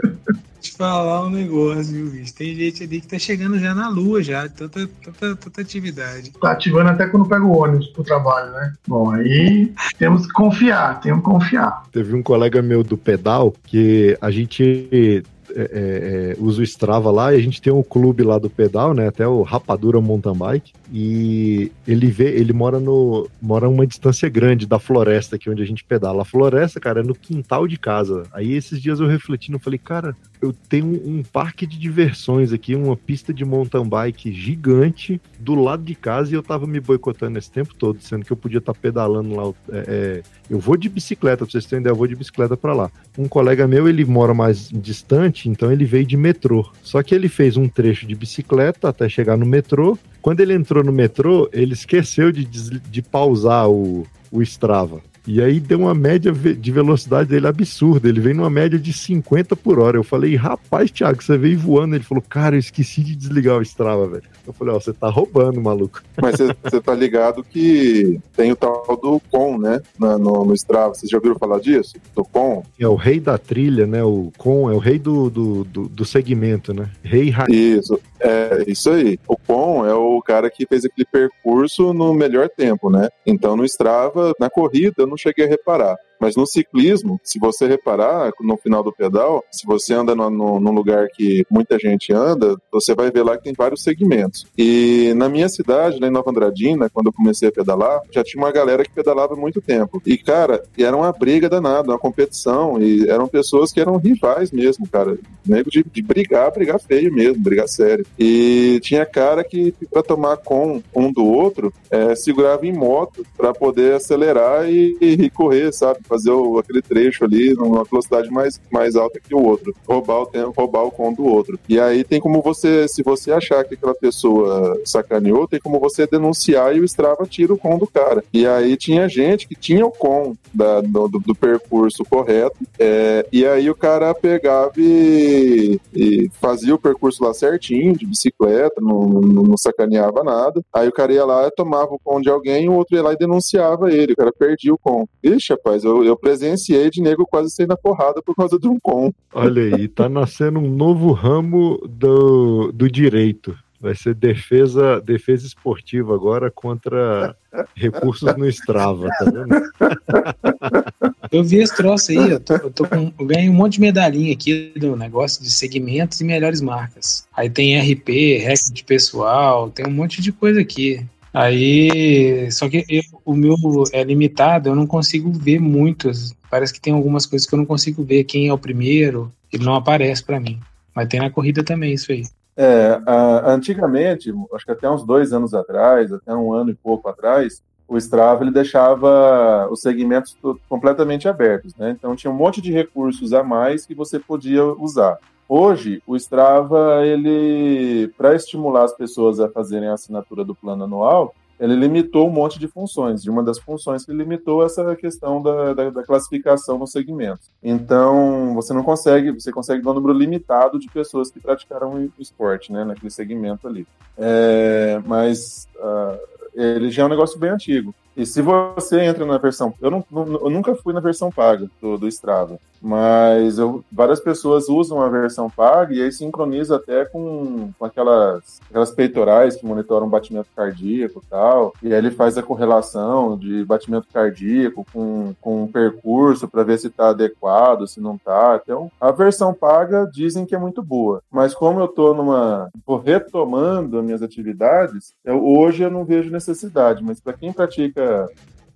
te falar um negócio, viu, bicho? Tem gente ali que tá chegando já na lua, já, tanta, tanta, tanta atividade.
Tá ativando até quando pega o ônibus pro trabalho, né? Bom, aí temos que confiar, temos que confiar.
Teve um colega meu do pedal que a gente é, é, é, usa o Strava lá e a gente tem um clube lá do pedal, né? Até o Rapadura Mountain Bike. E ele vê, ele mora no. mora uma distância grande da floresta aqui onde a gente pedala. A floresta, cara, é no quintal de casa. Aí esses dias eu refletindo, falei, cara, eu tenho um, um parque de diversões aqui, uma pista de mountain bike gigante do lado de casa e eu tava me boicotando esse tempo todo, sendo que eu podia estar tá pedalando lá. É, é, eu vou de bicicleta, pra vocês terem ideia, eu vou de bicicleta para lá. Um colega meu, ele mora mais distante, então ele veio de metrô. Só que ele fez um trecho de bicicleta até chegar no metrô. Quando ele entrou no metrô, ele esqueceu de, de pausar o, o Strava. E aí deu uma média de velocidade dele absurda. Ele veio numa média de 50 por hora. Eu falei, rapaz, Thiago, você veio voando. Ele falou, cara, eu esqueci de desligar o Strava, velho. Eu falei, ó, você tá roubando, maluco.
Mas você tá ligado que tem o tal do Com, né? No, no, no Strava. Vocês já ouviram falar disso? Do Com?
É o rei da trilha, né? O Com é o rei do, do, do, do segmento, né? Rei
Isso, é isso aí. O Com é o cara que fez aquele percurso no melhor tempo, né? Então no Strava, na corrida, eu não cheguei a reparar. Mas no ciclismo, se você reparar, no final do pedal, se você anda no, no, num lugar que muita gente anda, você vai ver lá que tem vários segmentos. E na minha cidade, lá em Nova Andradina, quando eu comecei a pedalar, já tinha uma galera que pedalava muito tempo. E, cara, era uma briga danada, uma competição. E eram pessoas que eram rivais mesmo, cara. Nego de, de brigar, brigar feio mesmo, brigar sério. E tinha cara que, para tomar com um do outro, é, segurava em moto para poder acelerar e, e correr, sabe? Fazer o, aquele trecho ali numa velocidade mais, mais alta que o outro, roubar o tempo, roubar o com do outro. E aí tem como você, se você achar que aquela pessoa sacaneou, tem como você denunciar e o Strava tira o com do cara. E aí tinha gente que tinha o com da, do, do, percurso correto, é, e aí o cara pegava e, e, fazia o percurso lá certinho, de bicicleta, não, não, não sacaneava nada. Aí o cara ia lá, tomava o com de alguém, o outro ia lá e denunciava ele, o cara perdia o com. Ixi, rapaz, eu eu, eu presenciei de nego quase sendo na porrada por causa de um com.
Olha aí, tá nascendo um novo ramo do, do direito. Vai ser defesa, defesa esportiva agora contra recursos no Strava, tá vendo?
Eu vi esse troço aí, eu, tô, eu, tô com, eu ganhei um monte de medalhinha aqui do negócio de segmentos e melhores marcas. Aí tem RP, recorde pessoal, tem um monte de coisa aqui. Aí, só que eu, o meu é limitado, eu não consigo ver muitos. Parece que tem algumas coisas que eu não consigo ver quem é o primeiro, ele não aparece para mim. Mas tem na corrida também isso aí.
É, antigamente, acho que até uns dois anos atrás, até um ano e pouco atrás, o Strava ele deixava os segmentos completamente abertos, né? Então tinha um monte de recursos a mais que você podia usar. Hoje, o Strava, ele, para estimular as pessoas a fazerem a assinatura do plano anual, ele limitou um monte de funções. E uma das funções que limitou é essa questão da, da, da, classificação no segmento. Então, você não consegue, você consegue um número limitado de pessoas que praticaram esporte, né, naquele segmento ali. É, mas uh, ele já é um negócio bem antigo. E se você entra na versão. Eu, não, eu nunca fui na versão paga do, do Strava, mas eu, várias pessoas usam a versão paga e aí sincroniza até com, com aquelas, aquelas peitorais que monitoram batimento cardíaco e tal. E aí ele faz a correlação de batimento cardíaco com, com um percurso para ver se está adequado, se não está. Então, a versão paga dizem que é muito boa. Mas como eu estou numa. Tô retomando as minhas atividades, eu, hoje eu não vejo necessidade. Mas para quem pratica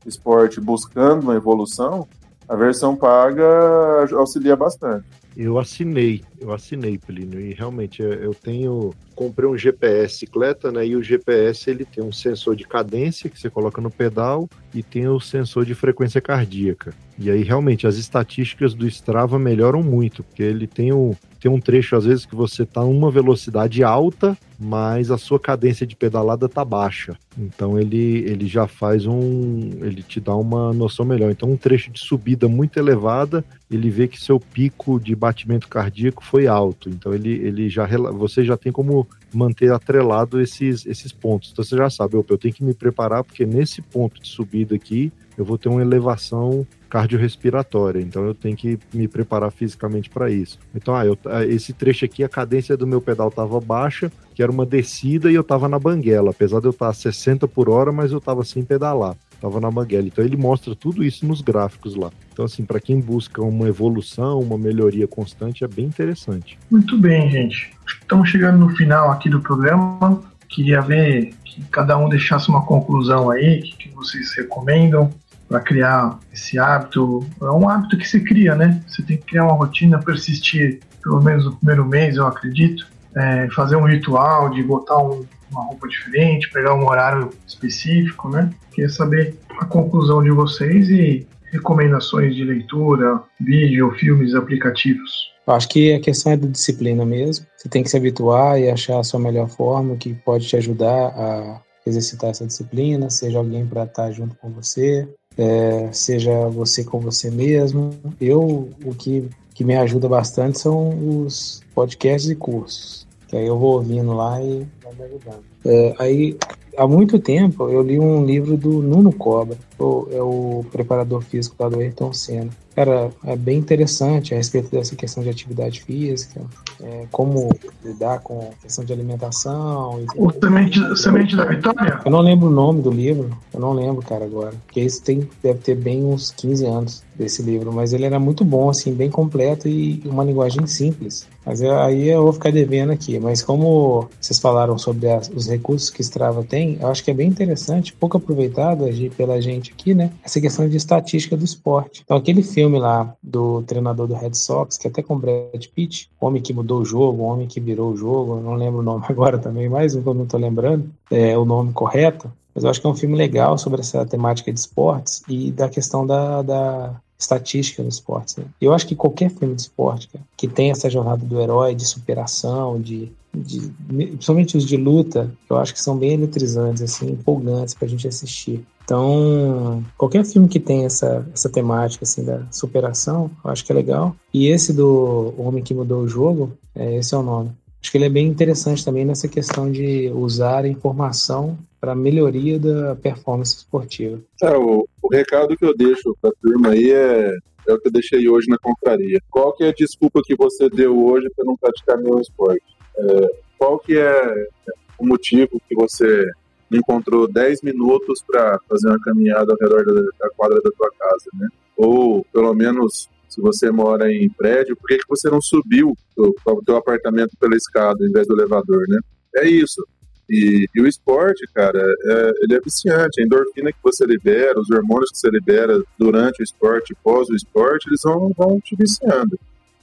esporte buscando uma evolução, a versão paga auxilia bastante.
Eu assinei, eu assinei, Plínio, e realmente eu tenho, comprei um GPS cicleta, né, e o GPS ele tem um sensor de cadência que você coloca no pedal e tem o sensor de frequência cardíaca. E aí, realmente, as estatísticas do Strava melhoram muito, porque ele tem, o, tem um trecho, às vezes, que você está uma velocidade alta, mas a sua cadência de pedalada tá baixa. Então ele, ele já faz um. ele te dá uma noção melhor. Então, um trecho de subida muito elevada, ele vê que seu pico de batimento cardíaco foi alto. Então ele, ele já você já tem como manter atrelado esses, esses pontos. Então você já sabe, opa, eu tenho que me preparar, porque nesse ponto de subida aqui eu vou ter uma elevação cardiorrespiratória, então eu tenho que me preparar fisicamente para isso. Então, ah, eu, ah, esse trecho aqui, a cadência do meu pedal estava baixa, que era uma descida e eu estava na banguela, apesar de eu estar a 60 por hora, mas eu estava sem pedalar, estava na banguela. Então ele mostra tudo isso nos gráficos lá. Então, assim, para quem busca uma evolução, uma melhoria constante, é bem interessante.
Muito bem, gente. Estamos chegando no final aqui do programa. Queria ver que cada um deixasse uma conclusão aí, o que vocês recomendam para criar esse hábito. É um hábito que se cria, né? Você tem que criar uma rotina, persistir pelo menos no primeiro mês, eu acredito. É, fazer um ritual de botar um, uma roupa diferente, pegar um horário específico, né? Queria saber a conclusão de vocês e recomendações de leitura, vídeo, filmes, aplicativos.
Acho que a questão é da disciplina mesmo. Você tem que se habituar e achar a sua melhor forma que pode te ajudar a exercitar essa disciplina, seja alguém para estar junto com você, é, seja você com você mesmo. Eu, o que, que me ajuda bastante são os podcasts e cursos, que aí eu vou ouvindo lá e vai me ajudando. É, aí, há muito tempo, eu li um livro do Nuno Cobra, é o preparador físico lá do Ayrton Senna. Cara, é bem interessante a respeito dessa questão de atividade física, é, como lidar com a questão de alimentação.
O semente, semente da Vitória?
Eu não lembro o nome do livro, eu não lembro, cara, agora. Porque isso tem, deve ter bem uns 15 anos desse livro, mas ele era muito bom, assim, bem completo e uma linguagem simples. Mas eu, aí eu vou ficar devendo aqui. Mas como vocês falaram sobre as, os recursos que Strava tem, eu acho que é bem interessante, pouco aproveitado pela gente aqui, né? Essa questão de estatística do esporte. Então, aquele filme lá do treinador do Red Sox, que até com Brad Pitt, homem que mudou o jogo, homem que virou o jogo, não lembro o nome agora também, que eu não tô lembrando, é o nome correto. Mas eu acho que é um filme legal sobre essa temática de esportes e da questão da, da estatística no esporte. Né? Eu acho que qualquer filme de esporte cara, que tem essa jornada do herói, de superação, de, de, principalmente os de luta, eu acho que são bem eletrizantes, assim, empolgantes para a gente assistir. Então, qualquer filme que tem essa, essa temática assim da superação, eu acho que é legal. E esse do Homem que Mudou o Jogo, é, esse é o nome. Acho que ele é bem interessante também nessa questão de usar a informação para melhoria da performance esportiva.
É, o, o recado que eu deixo para a turma aí é, é o que eu deixei hoje na confraria. Qual que é a desculpa que você deu hoje para não praticar nenhum esporte? É, qual que é o motivo que você encontrou 10 minutos para fazer uma caminhada ao redor da, da, quadra da tua casa, né? Ou pelo menos se você mora em prédio, por que, que você não subiu o teu apartamento pela escada em vez do elevador, né? É isso. E, e, o esporte, cara, é, ele é viciante. A endorfina que você libera, os hormônios que você libera durante o esporte, pós o esporte, eles vão, vão te viciando.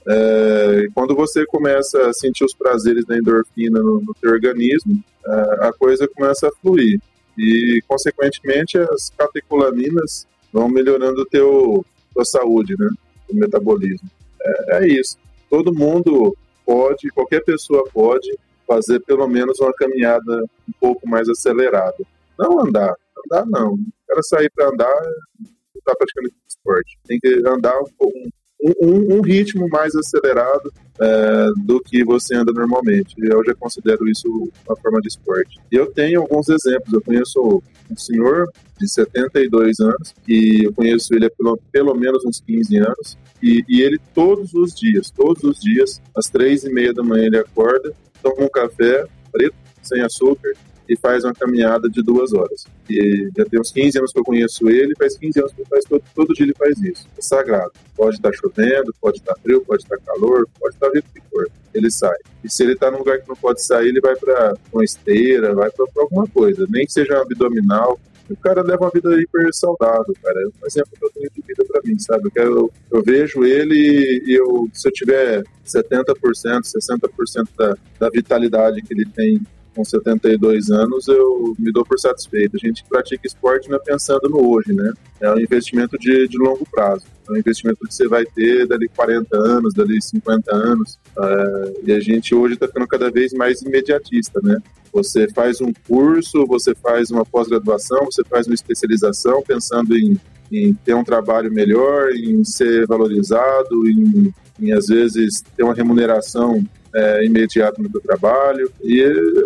É, quando você começa a sentir os prazeres da endorfina no, no teu organismo, é, a coisa começa a fluir. E, consequentemente, as catecolaminas vão melhorando teu, tua saúde, né? O metabolismo. É, é isso. Todo mundo pode, qualquer pessoa pode fazer pelo menos uma caminhada um pouco mais acelerada. Não andar, andar não. O cara sair para andar, não está praticando esporte. Tem que andar um, um, um ritmo mais acelerado é, do que você anda normalmente. Eu já considero isso uma forma de esporte. Eu tenho alguns exemplos. Eu conheço um senhor de 72 anos, e eu conheço ele há pelo, pelo menos uns 15 anos, e, e, ele todos os dias, todos os dias, às três e meia da manhã ele acorda, toma um café preto, sem açúcar, e faz uma caminhada de duas horas. E já tem uns 15 anos que eu conheço ele, faz 15 anos que ele faz todo, todo dia ele faz isso. É sagrado. Pode estar chovendo, pode estar frio, pode estar calor, pode estar o que for. Ele sai. E se ele está num lugar que não pode sair, ele vai para uma esteira, vai para alguma coisa. Nem que seja um abdominal, o cara leva uma vida hiper saudável, cara. É um exemplo que eu tenho de vida para mim, sabe? Eu, eu vejo ele e eu, se eu tiver 70%, 60% da, da vitalidade que ele tem com 72 anos, eu me dou por satisfeito. A gente pratica esporte não é pensando no hoje, né? É um investimento de, de longo prazo. É um investimento que você vai ter dali 40 anos, dali 50 anos. É, e a gente hoje está ficando cada vez mais imediatista, né? Você faz um curso, você faz uma pós-graduação, você faz uma especialização pensando em, em ter um trabalho melhor, em ser valorizado, em, em às vezes ter uma remuneração é, imediato no seu trabalho. E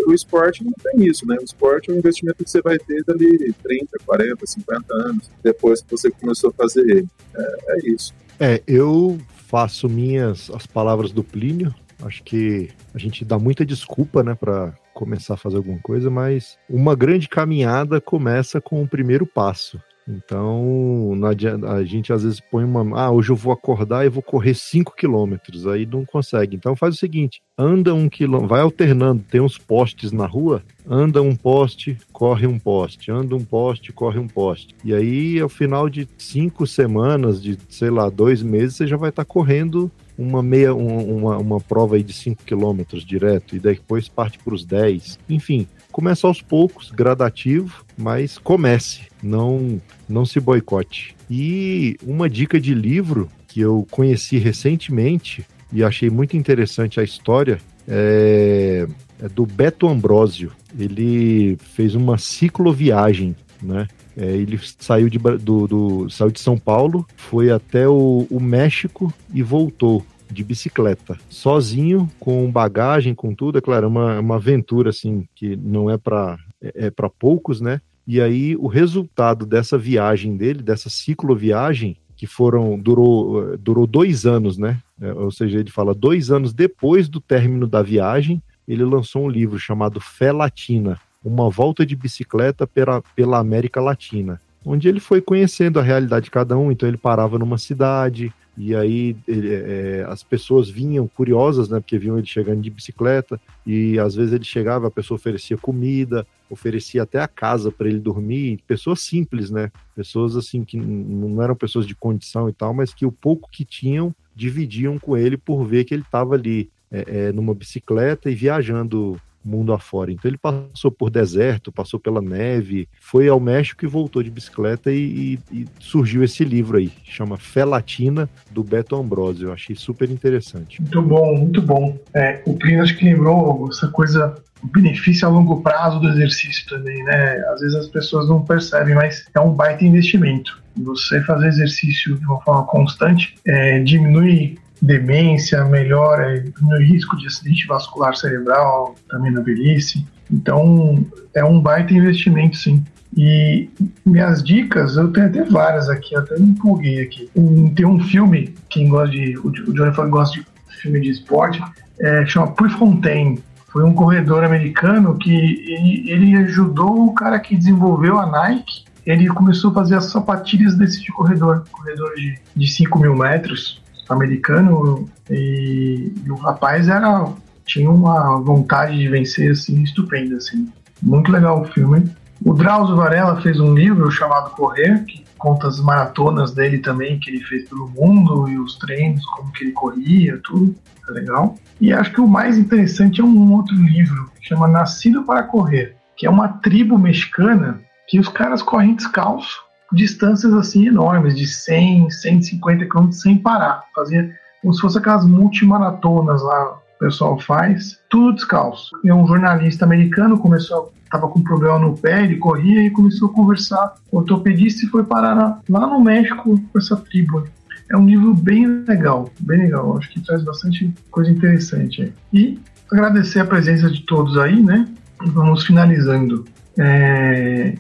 o esporte não tem isso, né? O esporte é um investimento que você vai ter dali 30, 40, 50 anos depois que você começou a fazer ele. É, é isso.
É, eu faço minhas as palavras do Plínio. Acho que a gente dá muita desculpa, né, para começar a fazer alguma coisa, mas uma grande caminhada começa com o primeiro passo. Então, adianta, a gente às vezes põe uma. Ah, hoje eu vou acordar e vou correr 5 quilômetros. Aí não consegue. Então faz o seguinte: anda um quilômetro, vai alternando. Tem uns postes na rua, anda um poste, corre um poste, anda um poste, corre um poste. E aí, ao final de cinco semanas, de sei lá, dois meses, você já vai estar tá correndo uma meia, uma, uma prova aí de 5 quilômetros direto, e depois parte para os 10. Enfim, começa aos poucos, gradativo, mas comece, não, não se boicote. E uma dica de livro que eu conheci recentemente e achei muito interessante a história é, é do Beto Ambrosio. Ele fez uma cicloviagem, né? É, ele saiu de, do, do, saiu de São Paulo, foi até o, o México e voltou de bicicleta, sozinho, com bagagem, com tudo. É claro, é uma, uma aventura assim que não é para é, é para poucos, né? E aí o resultado dessa viagem dele, dessa cicloviagem, que foram durou durou dois anos, né? É, ou seja, ele fala dois anos depois do término da viagem, ele lançou um livro chamado Fé Latina, uma volta de bicicleta pela, pela América Latina, onde ele foi conhecendo a realidade de cada um. Então ele parava numa cidade, e aí ele, é, as pessoas vinham curiosas, né? Porque viam ele chegando de bicicleta e às vezes ele chegava, a pessoa oferecia comida, oferecia até a casa para ele dormir. Pessoas simples, né? Pessoas assim que não eram pessoas de condição e tal, mas que o pouco que tinham dividiam com ele por ver que ele estava ali é, é, numa bicicleta e viajando mundo afora. Então ele passou por deserto, passou pela neve, foi ao México e voltou de bicicleta e, e, e surgiu esse livro aí, chama Fé Latina, do Beto Ambrosio. Eu achei super interessante.
Muito bom, muito bom. É, o Plínio acho que lembrou essa coisa o benefício a longo prazo do exercício também, né? Às vezes as pessoas não percebem, mas é um baita investimento. Você fazer exercício de uma forma constante é, diminui demência, melhora o risco de acidente vascular cerebral também na velhice. Então, é um baita investimento, sim. E minhas dicas, eu tenho até várias aqui, até me empolguei aqui. Um, tem um filme, quem gosta de. O Jonathan gosta de filme de esporte, é, chama Prefontaine. Foi um corredor americano que ele, ele ajudou o cara que desenvolveu a Nike. Ele começou a fazer as sapatilhas desse de corredor, corredor de, de 5 mil metros americano e, e, o rapaz era tinha uma vontade de vencer assim estupenda assim. Muito legal o filme. O Drauzio Varela fez um livro chamado Correr que conta as maratonas dele também que ele fez pelo mundo e os treinos como que ele corria tudo. É legal. E acho que o mais interessante é um outro livro que chama Nascido para Correr que é uma tribo mexicana que os caras correm descalço distâncias assim enormes, de 100, 150 quilômetros sem parar. Fazia como se fosse aquelas multimaratonas lá o pessoal faz, tudo descalço. E um jornalista americano começou, estava com um problema no pé, ele corria e começou a conversar o ortopedista e foi parar lá no México com essa tribo. É um livro bem legal, bem legal. Acho que traz bastante coisa interessante. E agradecer a presença de todos aí, né? Vamos finalizando. É...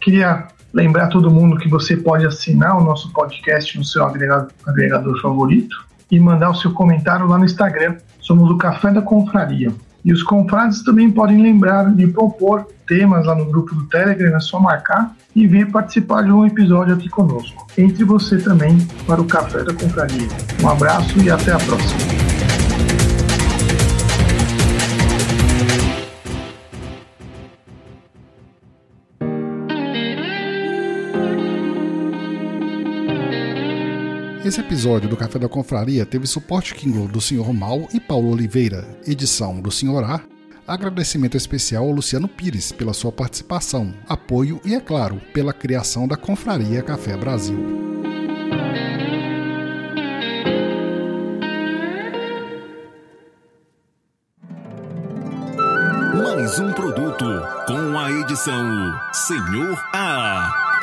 Queria Lembrar todo mundo que você pode assinar o nosso podcast no seu agregador, agregador favorito e mandar o seu comentário lá no Instagram. Somos o Café da Confraria. E os confrades também podem lembrar de propor temas lá no grupo do Telegram, é só marcar e vir participar de um episódio aqui conosco. Entre você também para o Café da Confraria. Um abraço e até a próxima.
Esse episódio do Café da Confraria teve suporte Kindle do Sr. Mal e Paulo Oliveira, edição do Sr. A, Agradecimento especial ao Luciano Pires pela sua participação, apoio e, é claro, pela criação da Confraria Café Brasil.
Mais um produto com a edição Senhor A.